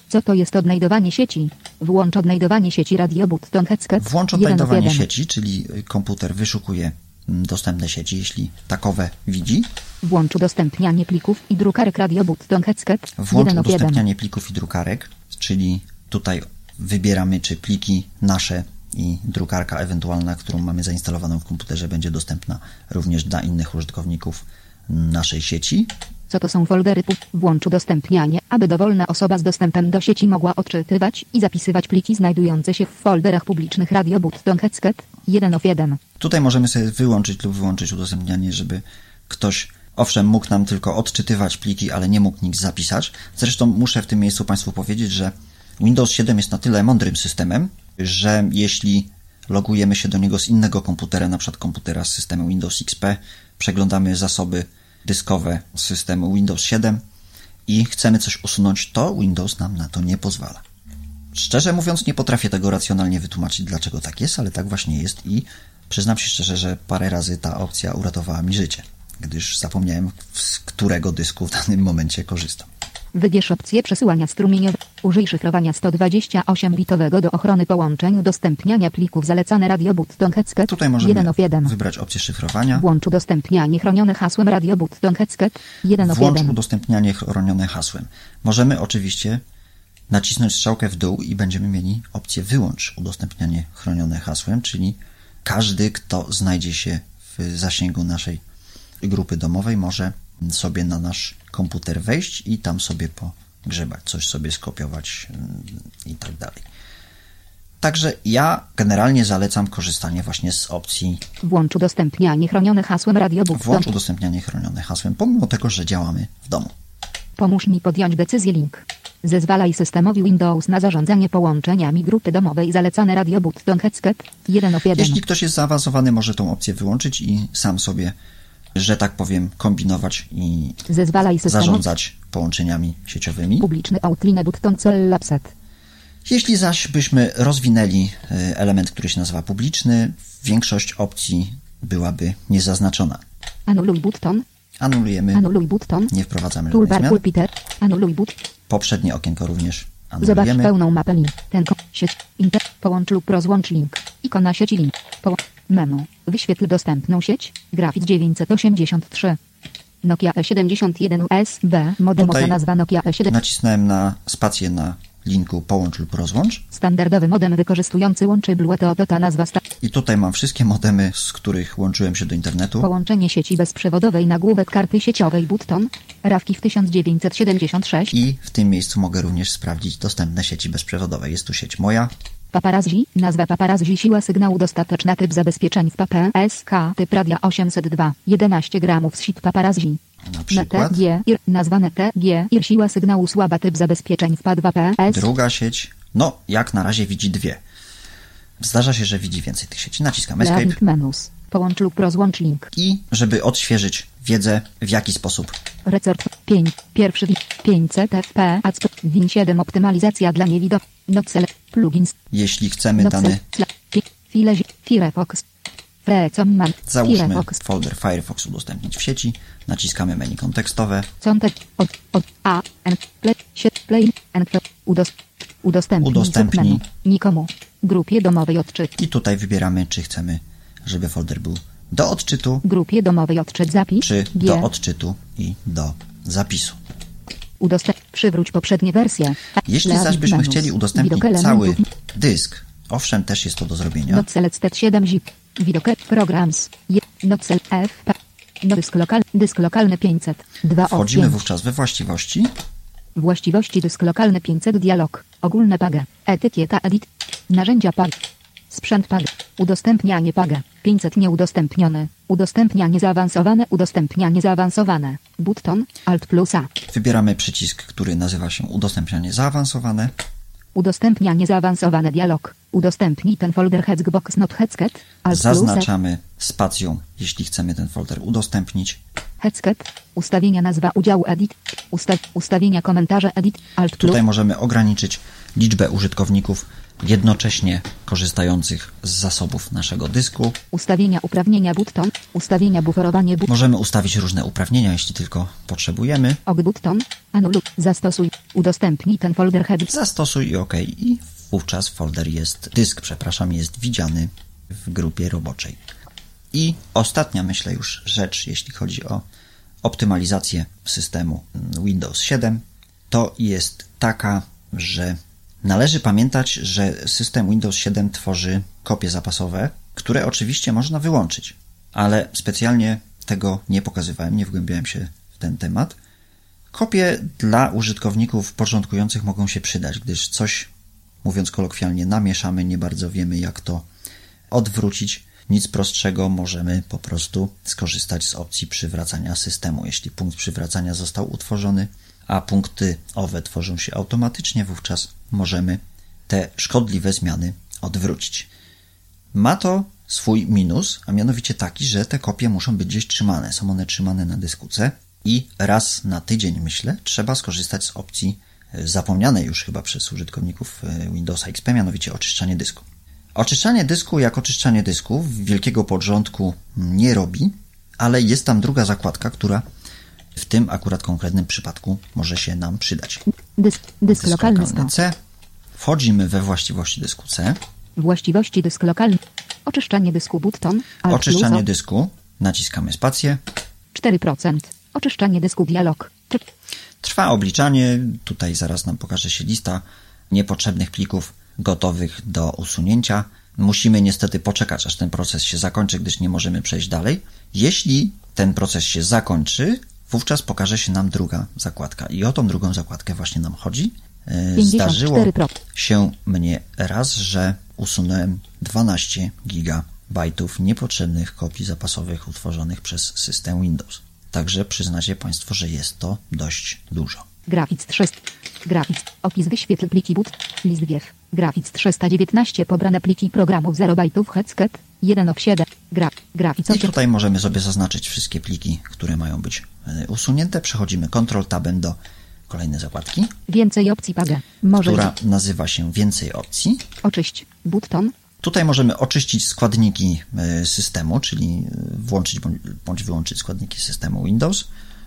Co to jest odnajdowanie sieci? Włącz odnajdowanie sieci radio button headset. Włącz 1 of odnajdowanie 1. sieci, czyli y, komputer wyszukuje mm, dostępne sieci, jeśli takowe widzi. Włącz udostępnianie plików i drukarek radio button headset. Włącz 1 of 1. udostępnianie plików i drukarek, czyli tutaj wybieramy, czy pliki nasze i drukarka ewentualna, którą mamy zainstalowaną w komputerze, będzie dostępna również dla innych użytkowników naszej sieci. Co to są foldery? Włącz udostępnianie, aby dowolna osoba z dostępem do sieci mogła odczytywać i zapisywać pliki znajdujące się w folderach publicznych Radio Button Headset 1 of 1. Tutaj możemy sobie wyłączyć lub wyłączyć udostępnianie, żeby ktoś, owszem, mógł nam tylko odczytywać pliki, ale nie mógł nic zapisać. Zresztą muszę w tym miejscu Państwu powiedzieć, że Windows 7 jest na tyle mądrym systemem, że jeśli logujemy się do niego z innego komputera, na przykład komputera z systemu Windows XP, przeglądamy zasoby dyskowe systemu Windows 7 i chcemy coś usunąć, to Windows nam na to nie pozwala. Szczerze mówiąc, nie potrafię tego racjonalnie wytłumaczyć, dlaczego tak jest, ale tak właśnie jest i przyznam się szczerze, że parę razy ta opcja uratowała mi życie, gdyż zapomniałem, z którego dysku w danym momencie korzystam. Wybierz opcję przesyłania strumieniowego. Użyj szyfrowania 128-bitowego do ochrony połączeń udostępniania plików zalecane Radio Button Headset Tutaj 1 możemy of 1. wybrać opcję szyfrowania. Włącz udostępnianie chronione hasłem Radio Button Headset 1 of Włącz 1. udostępnianie chronione hasłem. Możemy oczywiście nacisnąć strzałkę w dół i będziemy mieli opcję wyłącz udostępnianie chronione hasłem, czyli każdy, kto znajdzie się w zasięgu naszej grupy domowej, może sobie na nasz komputer wejść i tam sobie pogrzebać, coś sobie skopiować mm, i tak dalej. Także ja generalnie zalecam korzystanie właśnie z opcji Włącz udostępnianie chronione hasłem Radio Button. włącz udostępnianie chronione hasłem, pomimo tego, że działamy w domu. Pomóż mi podjąć decyzję link. Zezwalaj systemowi Windows na zarządzanie połączeniami grupy domowej zalecane Radio Button Headset 1 of 1. Jeśli ktoś jest zaawansowany, może tą opcję wyłączyć i sam sobie, że tak powiem, kombinować i zarządzać połączeniami sieciowymi. publiczny Outline Button Cell Lapset. Jeśli zaś byśmy rozwinęli y, element, który się nazywa publiczny, większość opcji byłaby niezaznaczona. Anuluj button. Anulujemy, Anuluj button. nie wprowadzamy Toolbar zmian. pulpiter. Anuluj but. Poprzednie okienko również Zobacz anulujemy. pełną mapę link. Ten sieć. Inter. Połącz lub rozłącz link. Ikona sieci link. Poł- menu. Wyświetl dostępną sieć. Grafit 983. Nokia E71 USB. Modem Tutaj nazwa Nokia E7. Nacisnąłem na spację na linku połącz lub rozłącz Standardowy modem wykorzystujący łączy Bluetooth to ta nazwa sta- i tutaj mam wszystkie modemy, z których łączyłem się do internetu. Połączenie sieci bezprzewodowej nagłówek karty sieciowej Button. Rawki w 1976. I w tym miejscu mogę również sprawdzić dostępne sieci bezprzewodowe. Jest tu sieć moja, Paparazzi, nazwa paparazzi siła sygnału dostateczna typ zabezpieczeń w PPSK typ radia 802, 11 gramów sit paparazzi. na przykład. NTG, IR, nazwane TG, IR siła sygnału słaba typ zabezpieczeń w PA2PS. Druga sieć, no jak na razie widzi dwie. Zdarza się, że widzi więcej tych sieci. Naciskam Escape Link menus. Połącz lub rozłącz link. i żeby odświeżyć wiedzę, w jaki sposób Recert 5, pierwszy wi- 500 FP, Win 7 optymalizacja dla niewidomych. Nocele, plugins, Jeśli chcemy Fi- File, Firefox. Frecomman, załóżmy Firefox. folder Firefox udostępnić w sieci, naciskamy menu kontekstowe, Contek, od, od, a, n, play, play, n, udos, udostępnij, Udostępnij. nikomu, grupie domowej odczyt, i tutaj wybieramy, czy chcemy, żeby folder był do odczytu, grupie domowej odczyt zapis, czy G, do odczytu i do zapisu. udostęp, przywróć poprzednie wersje, Jeśli zaś byśmy chcieli udostępnić cały dysk, owszem, też jest to do zrobienia. Notselec 7 zip, widok programs, notcel f, no dysk lokal, dysk lokalny 500, 2 Wchodzimy wówczas we właściwości, Właściwości dysk lokalny 500 dialog. Ogólne PAGE. Etykieta edit. Narzędzia PAG. Sprzęt PAG. Udostępnianie PAG. 500 nieudostępnione. Udostępnianie zaawansowane. Udostępnianie zaawansowane. Button. Alt plus A. wybieramy przycisk, który nazywa się udostępnianie zaawansowane, Udostępnianie zaawansowane dialog. Udostępnij ten folder Hexbox not A. zaznaczamy spacją, jeśli chcemy ten folder udostępnić. Headset. Ustawienia nazwa udziału edit. Ustaw, ustawienia komentarze edit. Alt plus. Tutaj możemy ograniczyć liczbę użytkowników jednocześnie korzystających z zasobów naszego dysku. Ustawienia uprawnienia button. Ustawienia buforowanie button. Możemy ustawić różne uprawnienia, jeśli tylko potrzebujemy. Og button. Anuluj. Zastosuj. Udostępnij ten folder head. Zastosuj i OK. I wówczas folder jest, dysk, przepraszam, jest widziany w grupie roboczej. I ostatnia, myślę już, rzecz, jeśli chodzi o optymalizację systemu Windows 7, to jest taka, że należy pamiętać, że system Windows 7 tworzy kopie zapasowe, które oczywiście można wyłączyć, ale specjalnie tego nie pokazywałem, nie wgłębiałem się w ten temat. Kopie dla użytkowników początkujących mogą się przydać, gdyż coś, mówiąc kolokwialnie, namieszamy, nie bardzo wiemy jak to odwrócić. Nic prostszego, możemy po prostu skorzystać z opcji przywracania systemu. Jeśli punkt przywracania został utworzony, a punkty owe tworzą się automatycznie, wówczas możemy te szkodliwe zmiany odwrócić. Ma to swój minus, a mianowicie taki, że te kopie muszą być gdzieś trzymane. Są one trzymane na dysku C i raz na tydzień, myślę, trzeba skorzystać z opcji e, zapomnianej już chyba przez użytkowników e, Windowsa XP, mianowicie oczyszczanie dysku. Oczyszczanie dysku jak oczyszczanie dysku wielkiego porządku nie robi, ale jest tam druga zakładka, która w tym akurat konkretnym przypadku może się nam przydać. Dysk, dysk lokalny lokalny 100. C. Wchodzimy we właściwości dysku C. Właściwości dysk lokalny. Oczyszczanie dysku button. Alt Oczyszczanie plus dysku. Naciskamy spację. 4%. Oczyszczanie dysku dialog. Trwa obliczanie. Tutaj zaraz nam pokaże się lista niepotrzebnych plików gotowych do usunięcia. Musimy niestety poczekać, aż ten proces się zakończy, gdyż nie możemy przejść dalej. Jeśli ten proces się zakończy, wówczas pokaże się nam druga zakładka. I o tą drugą zakładkę właśnie nam chodzi. E, 54 Zdarzyło się mnie raz, że usunąłem 12 gigabajtów niepotrzebnych kopii zapasowych utworzonych przez system Windows. Także przyznacie Państwo, że jest to dość dużo. Grafic 300. Grafic. Opis wyświetl pliki boot. List wiew. Grafic 319 pobrane pliki programów 0 bajtów headset 1 of 7. Gra. Grafic I 8. tutaj możemy sobie zaznaczyć wszystkie pliki, które mają być e, usunięte. Przechodzimy Ctrl Tabem do kolejnej zakładki, Więcej opcji paga. Może która nazywa się Więcej opcji. oczyść. Button. Tutaj możemy oczyścić składniki e, systemu, czyli e, włączyć bądź, wyłączyć składniki systemu Windows.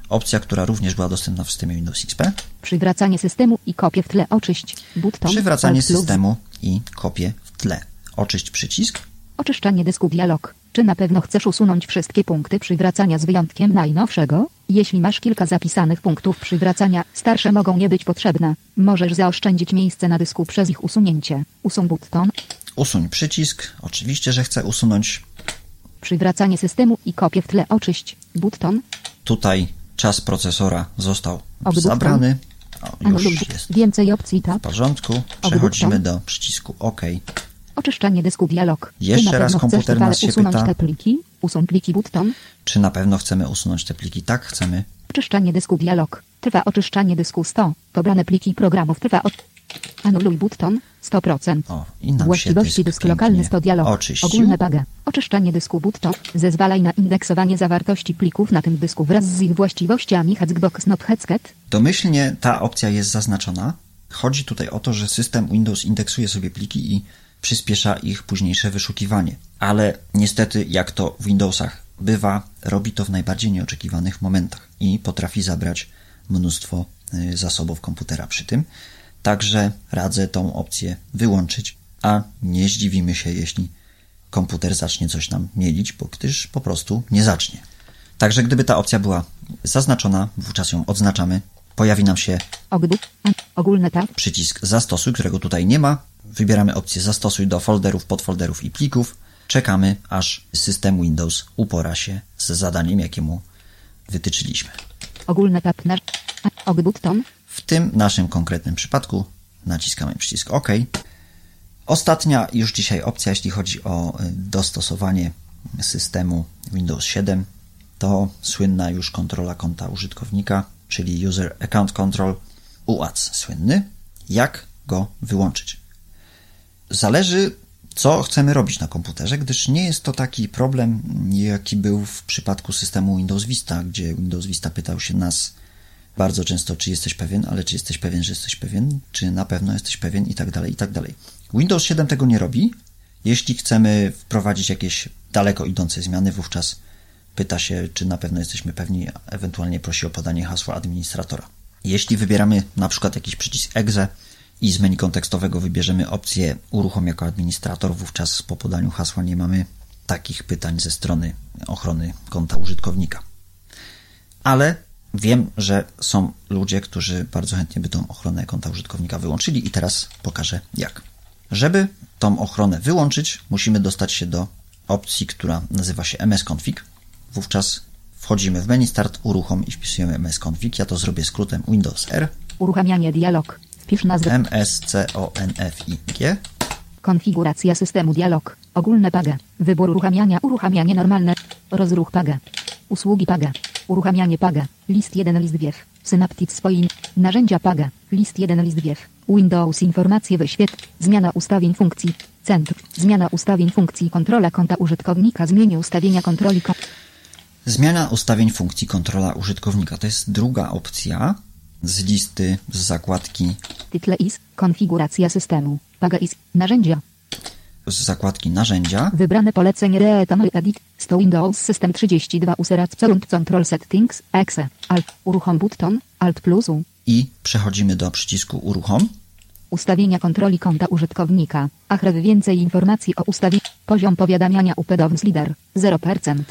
Opcja, która również była dostępna w systemie Windows XP. Przywracanie systemu i kopie w tle oczyść. Button. Przywracanie Alt systemu i kopię w tle. Oczyść przycisk. Oczyszczanie dysku dialog. Czy na pewno chcesz usunąć wszystkie punkty przywracania z wyjątkiem najnowszego? Jeśli masz kilka zapisanych punktów przywracania, starsze mogą nie być potrzebne. Możesz zaoszczędzić miejsce na dysku przez ich usunięcie. Usuń button. Usuń przycisk. Oczywiście, że chcę usunąć. Przywracanie systemu i kopie w tle oczyść. Button. Tutaj czas procesora został zabrany. O, już jest Więcej opcji w tab. porządku. Przechodzimy do przycisku OK. Oczyszczanie dysku dialog. Jeszcze raz komputer nas się usunąć pyta. te pliki? Usuń pliki button. Czy na pewno chcemy usunąć te pliki? Tak, chcemy. Oczyszczanie dysku dialog. Trwa oczyszczanie dysku 100. Pobrane pliki programów trwa od... Anuluj button 100%. O, i nam się Właściwości dysk dysk lokalny pięknie 100 dialog. oczyścił. Ogólne baga. Oczyszczanie dysku button. Zezwalaj na indeksowanie zawartości plików na tym dysku wraz z ich właściwościami Hexbox not Headset. Domyślnie ta opcja jest zaznaczona. Chodzi tutaj o to, że system Windows indeksuje sobie pliki i przyspiesza ich późniejsze wyszukiwanie. Ale niestety, jak to w Windowsach bywa, robi to w najbardziej nieoczekiwanych momentach i potrafi zabrać mnóstwo y, zasobów komputera przy tym. Także radzę tą opcję wyłączyć, a nie zdziwimy się, jeśli komputer zacznie coś nam mielić, bo gdyż po prostu nie zacznie. Także gdyby ta opcja była zaznaczona, wówczas ją odznaczamy. Pojawi nam się tab. przycisk zastosuj, którego tutaj nie ma. Wybieramy opcję zastosuj do folderów, podfolderów i plików. Czekamy, aż system Windows upora się z zadaniem, jakie mu wytyczyliśmy. Ogólne tab. Nasz... button. W tym naszym konkretnym przypadku naciskamy przycisk OK. Ostatnia już dzisiaj opcja, jeśli chodzi o y, dostosowanie systemu Windows 7, to słynna już kontrola konta użytkownika, czyli User Account Control UAC słynny. Jak go wyłączyć? Zależy, co chcemy robić na komputerze, gdyż nie jest to taki problem, jaki był w przypadku systemu Windows Vista, gdzie Windows Vista pytał się nas bardzo często, czy jesteś pewien, ale czy jesteś pewien, że jesteś pewien, czy na pewno jesteś pewien i tak dalej, i tak dalej. Windows 7 tego nie robi. Jeśli chcemy wprowadzić jakieś daleko idące zmiany, wówczas pyta się, czy na pewno jesteśmy pewni, a ewentualnie prosi o podanie hasła administratora. Jeśli wybieramy na przykład jakiś przycisk exe i z menu kontekstowego wybierzemy opcję uruchom jako administrator, wówczas po podaniu hasła nie mamy takich pytań ze strony ochrony konta użytkownika. Ale wiem, że są ludzie, którzy bardzo chętnie by tą ochronę konta użytkownika wyłączyli i teraz pokażę jak. Żeby tą ochronę wyłączyć, musimy dostać się do opcji, która nazywa się msconfig. Wówczas wchodzimy w menu start, uruchom i wpisujemy msconfig. Ja to zrobię skrótem Windows R, Uruchamianie dialog. Wpisz nazwę. msconfig. Konfiguracja systemu dialog. Ogólne PAGE. Wybór uruchamiania. Uruchamianie normalne. Rozruch PAGE. Usługi PAGE. Uruchamianie PAGE. List 1 list wiew. Synaptic swoim. Narzędzia PAGE. List 1 list wiew. Windows informacje wyświetl. Zmiana ustawień funkcji. Centrum. Zmiana ustawień funkcji kontrola konta użytkownika. Zmienię ustawienia kontroli kon- Zmiana ustawień funkcji kontrola użytkownika. To jest druga opcja z listy z zakładki Tytle is. Konfiguracja systemu. PAGE is. Narzędzia. z zakładki narzędzia Wybrane polecenie Reetonoy Edit. 100 Windows System 32 Userat Current Control Settings. Exe. Alt. Uruchom button. Alt plus U. i przechodzimy do przycisku uruchom. Ustawienia kontroli konta użytkownika. Achrew więcej informacji o ustawieniu. Poziom powiadamiania UPDOWS Leader 0%.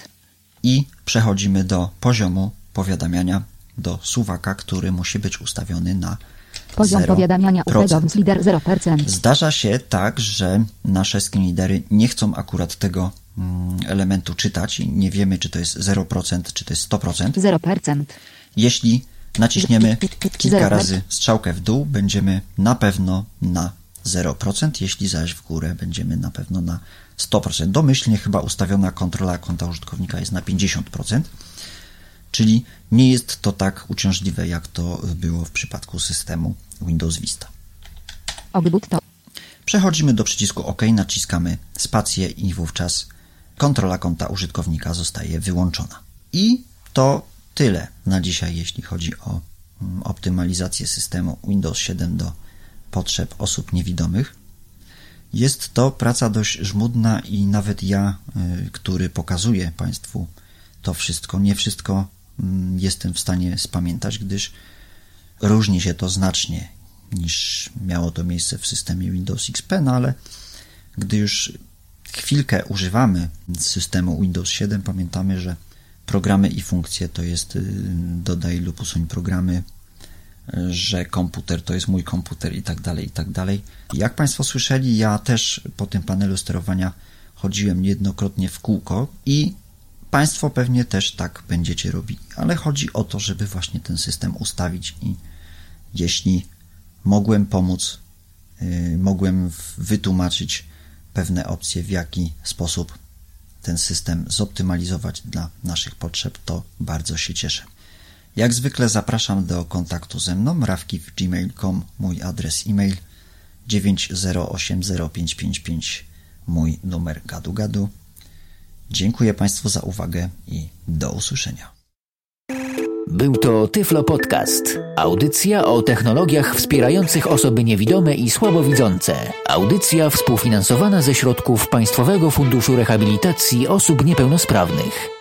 i przechodzimy do poziomu powiadamiania do suwaka, który musi być ustawiony na Poziom 0%. powiadamiania UPDOWS Leader 0%. Zdarza się tak, że nasze screenreadery nie chcą akurat tego mm, elementu czytać i nie wiemy, czy to jest 0%, czy to jest 100%. 0%. Jeśli naciśniemy kilka razy strzałkę w dół, będziemy na pewno na 0%, jeśli zaś w górę będziemy na pewno na 100%. Domyślnie chyba ustawiona kontrola konta użytkownika jest na 50%, czyli nie jest to tak uciążliwe, jak to było w przypadku systemu Windows Vista. Przechodzimy do przycisku OK, naciskamy spację i wówczas kontrola konta użytkownika zostaje wyłączona. I to tyle na dzisiaj, jeśli chodzi o mm, optymalizację systemu Windows 7 do potrzeb osób niewidomych. Jest to praca dość żmudna i nawet ja, y, który pokazuję Państwu to wszystko, nie wszystko jestem w stanie spamiętać, gdyż różni się to znacznie niż miało to miejsce w systemie Windows XP, no ale gdy już chwilkę używamy systemu Windows 7, pamiętamy, że programy i funkcje to jest y, dodaj lub usuń programy, że komputer to jest mój komputer i tak dalej, i tak dalej. Jak Państwo słyszeli, ja też po tym panelu sterowania chodziłem niejednokrotnie w kółko i Państwo pewnie też tak będziecie robili, ale chodzi o to, żeby właśnie ten system ustawić i jeśli mogłem pomóc, y, mogłem wytłumaczyć pewne opcje, w jaki sposób ten system zoptymalizować dla naszych potrzeb, to bardzo się cieszę. Jak zwykle zapraszam do kontaktu ze mną, rawki.gmail.com, mój adres e-mail 9080555, mój numer gadu gadu. Dziękuję Państwu za uwagę i do usłyszenia. Był to Tyflo Podcast. Audycja o technologiach wspierających osoby niewidome i słabowidzące. Audycja współfinansowana ze środków Państwowego Funduszu Rehabilitacji Osób Niepełnosprawnych.